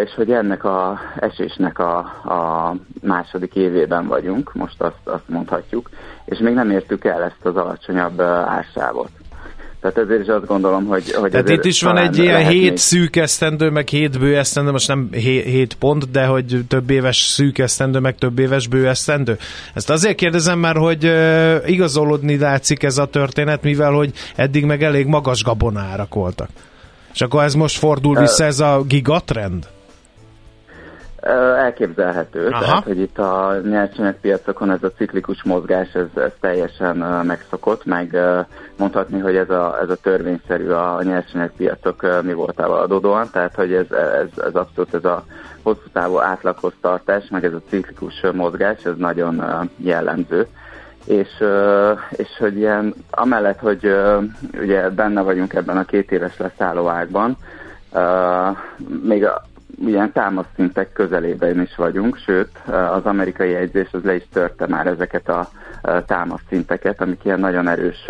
és hogy ennek a esésnek a, a második évében vagyunk, most azt, azt mondhatjuk, és még nem értük el ezt az alacsonyabb ársávot. Tehát ezért is azt gondolom, hogy... hogy Tehát itt is van egy ilyen hét még... szűk esztendő, meg hét bő esztendő, most nem hét, hét pont, de hogy több éves szűk esztendő, meg több éves bő esztendő. Ezt azért kérdezem már, hogy uh, igazolódni látszik ez a történet, mivel hogy eddig meg elég magas gabonárak voltak. És akkor ez most fordul vissza, ez a gigatrend? Elképzelhető, Aha. tehát hogy itt a nyersanyagpiacokon ez a ciklikus mozgás, ez, ez teljesen megszokott, meg mondhatni, hogy ez a, ez a törvényszerű a nyersanyagpiacok mi voltával adódóan, tehát hogy ez, ez, ez abszolút ez a hosszú távú átlaghoz tartás, meg ez a ciklikus mozgás, ez nagyon jellemző és, és hogy ilyen, amellett, hogy ugye benne vagyunk ebben a két éves leszálló ágban, még a, ilyen támaszszintek közelében is vagyunk, sőt az amerikai jegyzés az le is törte már ezeket a támaszszinteket, amik ilyen nagyon erős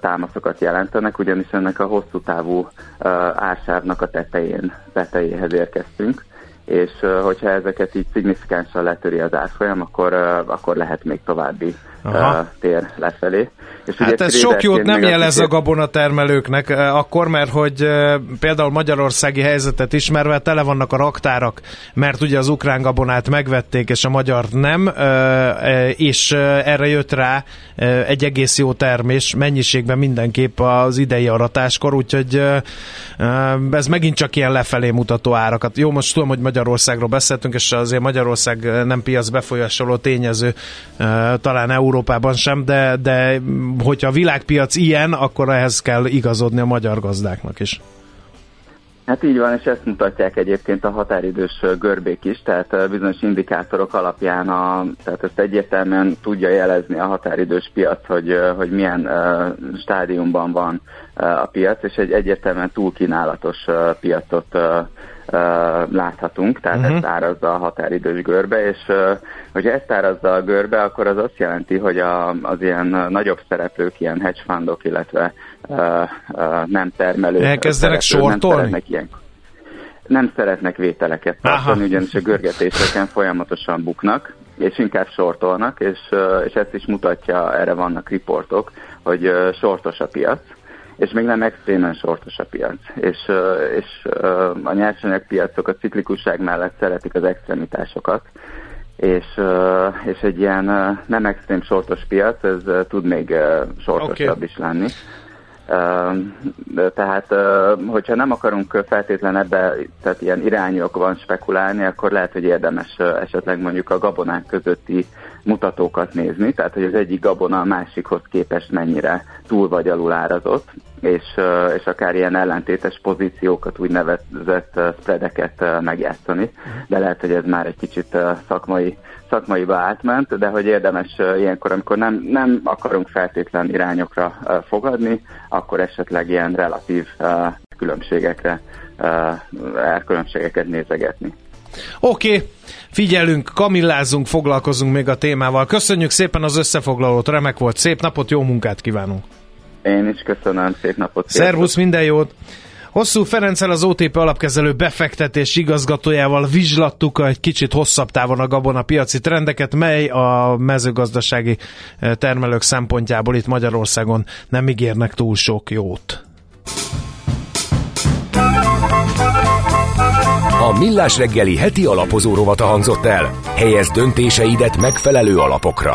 támaszokat jelentenek, ugyanis ennek a hosszú távú ársávnak a tetején, tetejéhez érkeztünk és hogyha ezeket így szignifikánsan letöri az árfolyam, akkor, akkor lehet még további Aha. tér lefelé. És hát ez sok jót nem jelez a gabonatermelőknek, akkor, mert hogy például magyarországi helyzetet ismerve tele vannak a raktárak, mert ugye az ukrán gabonát megvették, és a magyar nem, és erre jött rá egy egész jó termés, mennyiségben mindenképp az idei aratáskor, úgyhogy ez megint csak ilyen lefelé mutató árakat. Jó, most tudom, hogy Magyarországról beszéltünk, és azért Magyarország nem piac befolyásoló tényező, talán Európában sem, de, de hogyha a világpiac ilyen, akkor ehhez kell igazodni a magyar gazdáknak is. Hát így van, és ezt mutatják egyébként a határidős görbék is, tehát bizonyos indikátorok alapján, a, tehát ezt egyértelműen tudja jelezni a határidős piac, hogy, hogy milyen uh, stádiumban van a piac, és egy egyértelműen túlkínálatos uh, piacot láthatunk, tehát uh-huh. ezt árazza a határidős görbe, és hogyha ezt árazza a görbe, akkor az azt jelenti, hogy a, az ilyen nagyobb szereplők, ilyen hedge fundok, illetve nem termelők elkezdenek sortolni? Nem ilyen, nem szeretnek vételeket tartani, ugyanis a görgetéseken folyamatosan buknak, és inkább sortolnak, és, és ezt is mutatja, erre vannak riportok, hogy sortos a piac és még nem extrémen sortos a piac. És, és a nyersanyagpiacok a ciklikusság mellett szeretik az extremitásokat, és, és egy ilyen nem extrém sortos piac, ez tud még sortosabb okay. is lenni. Tehát, hogyha nem akarunk feltétlen ebbe, tehát ilyen irányokban spekulálni, akkor lehet, hogy érdemes esetleg mondjuk a gabonák közötti mutatókat nézni, tehát hogy az egyik gabona a másikhoz képest mennyire túl vagy alul árazott, és, és akár ilyen ellentétes pozíciókat, úgynevezett spreadeket megjátszani, de lehet, hogy ez már egy kicsit szakmai, szakmaiba átment, de hogy érdemes ilyenkor, amikor nem, nem akarunk feltétlen irányokra fogadni, akkor esetleg ilyen relatív különbségekre, elkülönbségeket nézegetni. Oké, okay. figyelünk, kamillázunk, foglalkozunk még a témával. Köszönjük szépen az összefoglalót, remek volt, szép napot, jó munkát kívánunk! Én is köszönöm, szép napot! Szervusz, minden jót! Hosszú Ferenccel az OTP alapkezelő befektetés igazgatójával vizslattuk egy kicsit hosszabb távon a gabona piaci trendeket, mely a mezőgazdasági eh, termelők szempontjából itt Magyarországon nem ígérnek túl sok jót. A Millás reggeli heti alapozó rovata hangzott el. Helyez döntéseidet megfelelő alapokra.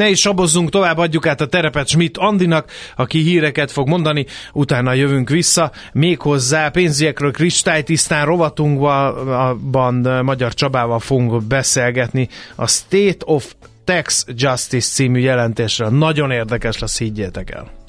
Ne is sabozzunk tovább, adjuk át a terepet Schmidt Andinak, aki híreket fog mondani, utána jövünk vissza, méghozzá pénzügyekről kristálytisztán rovatunkban Magyar Csabával fogunk beszélgetni a State of Tax Justice című jelentésről. Nagyon érdekes lesz, higgyétek el.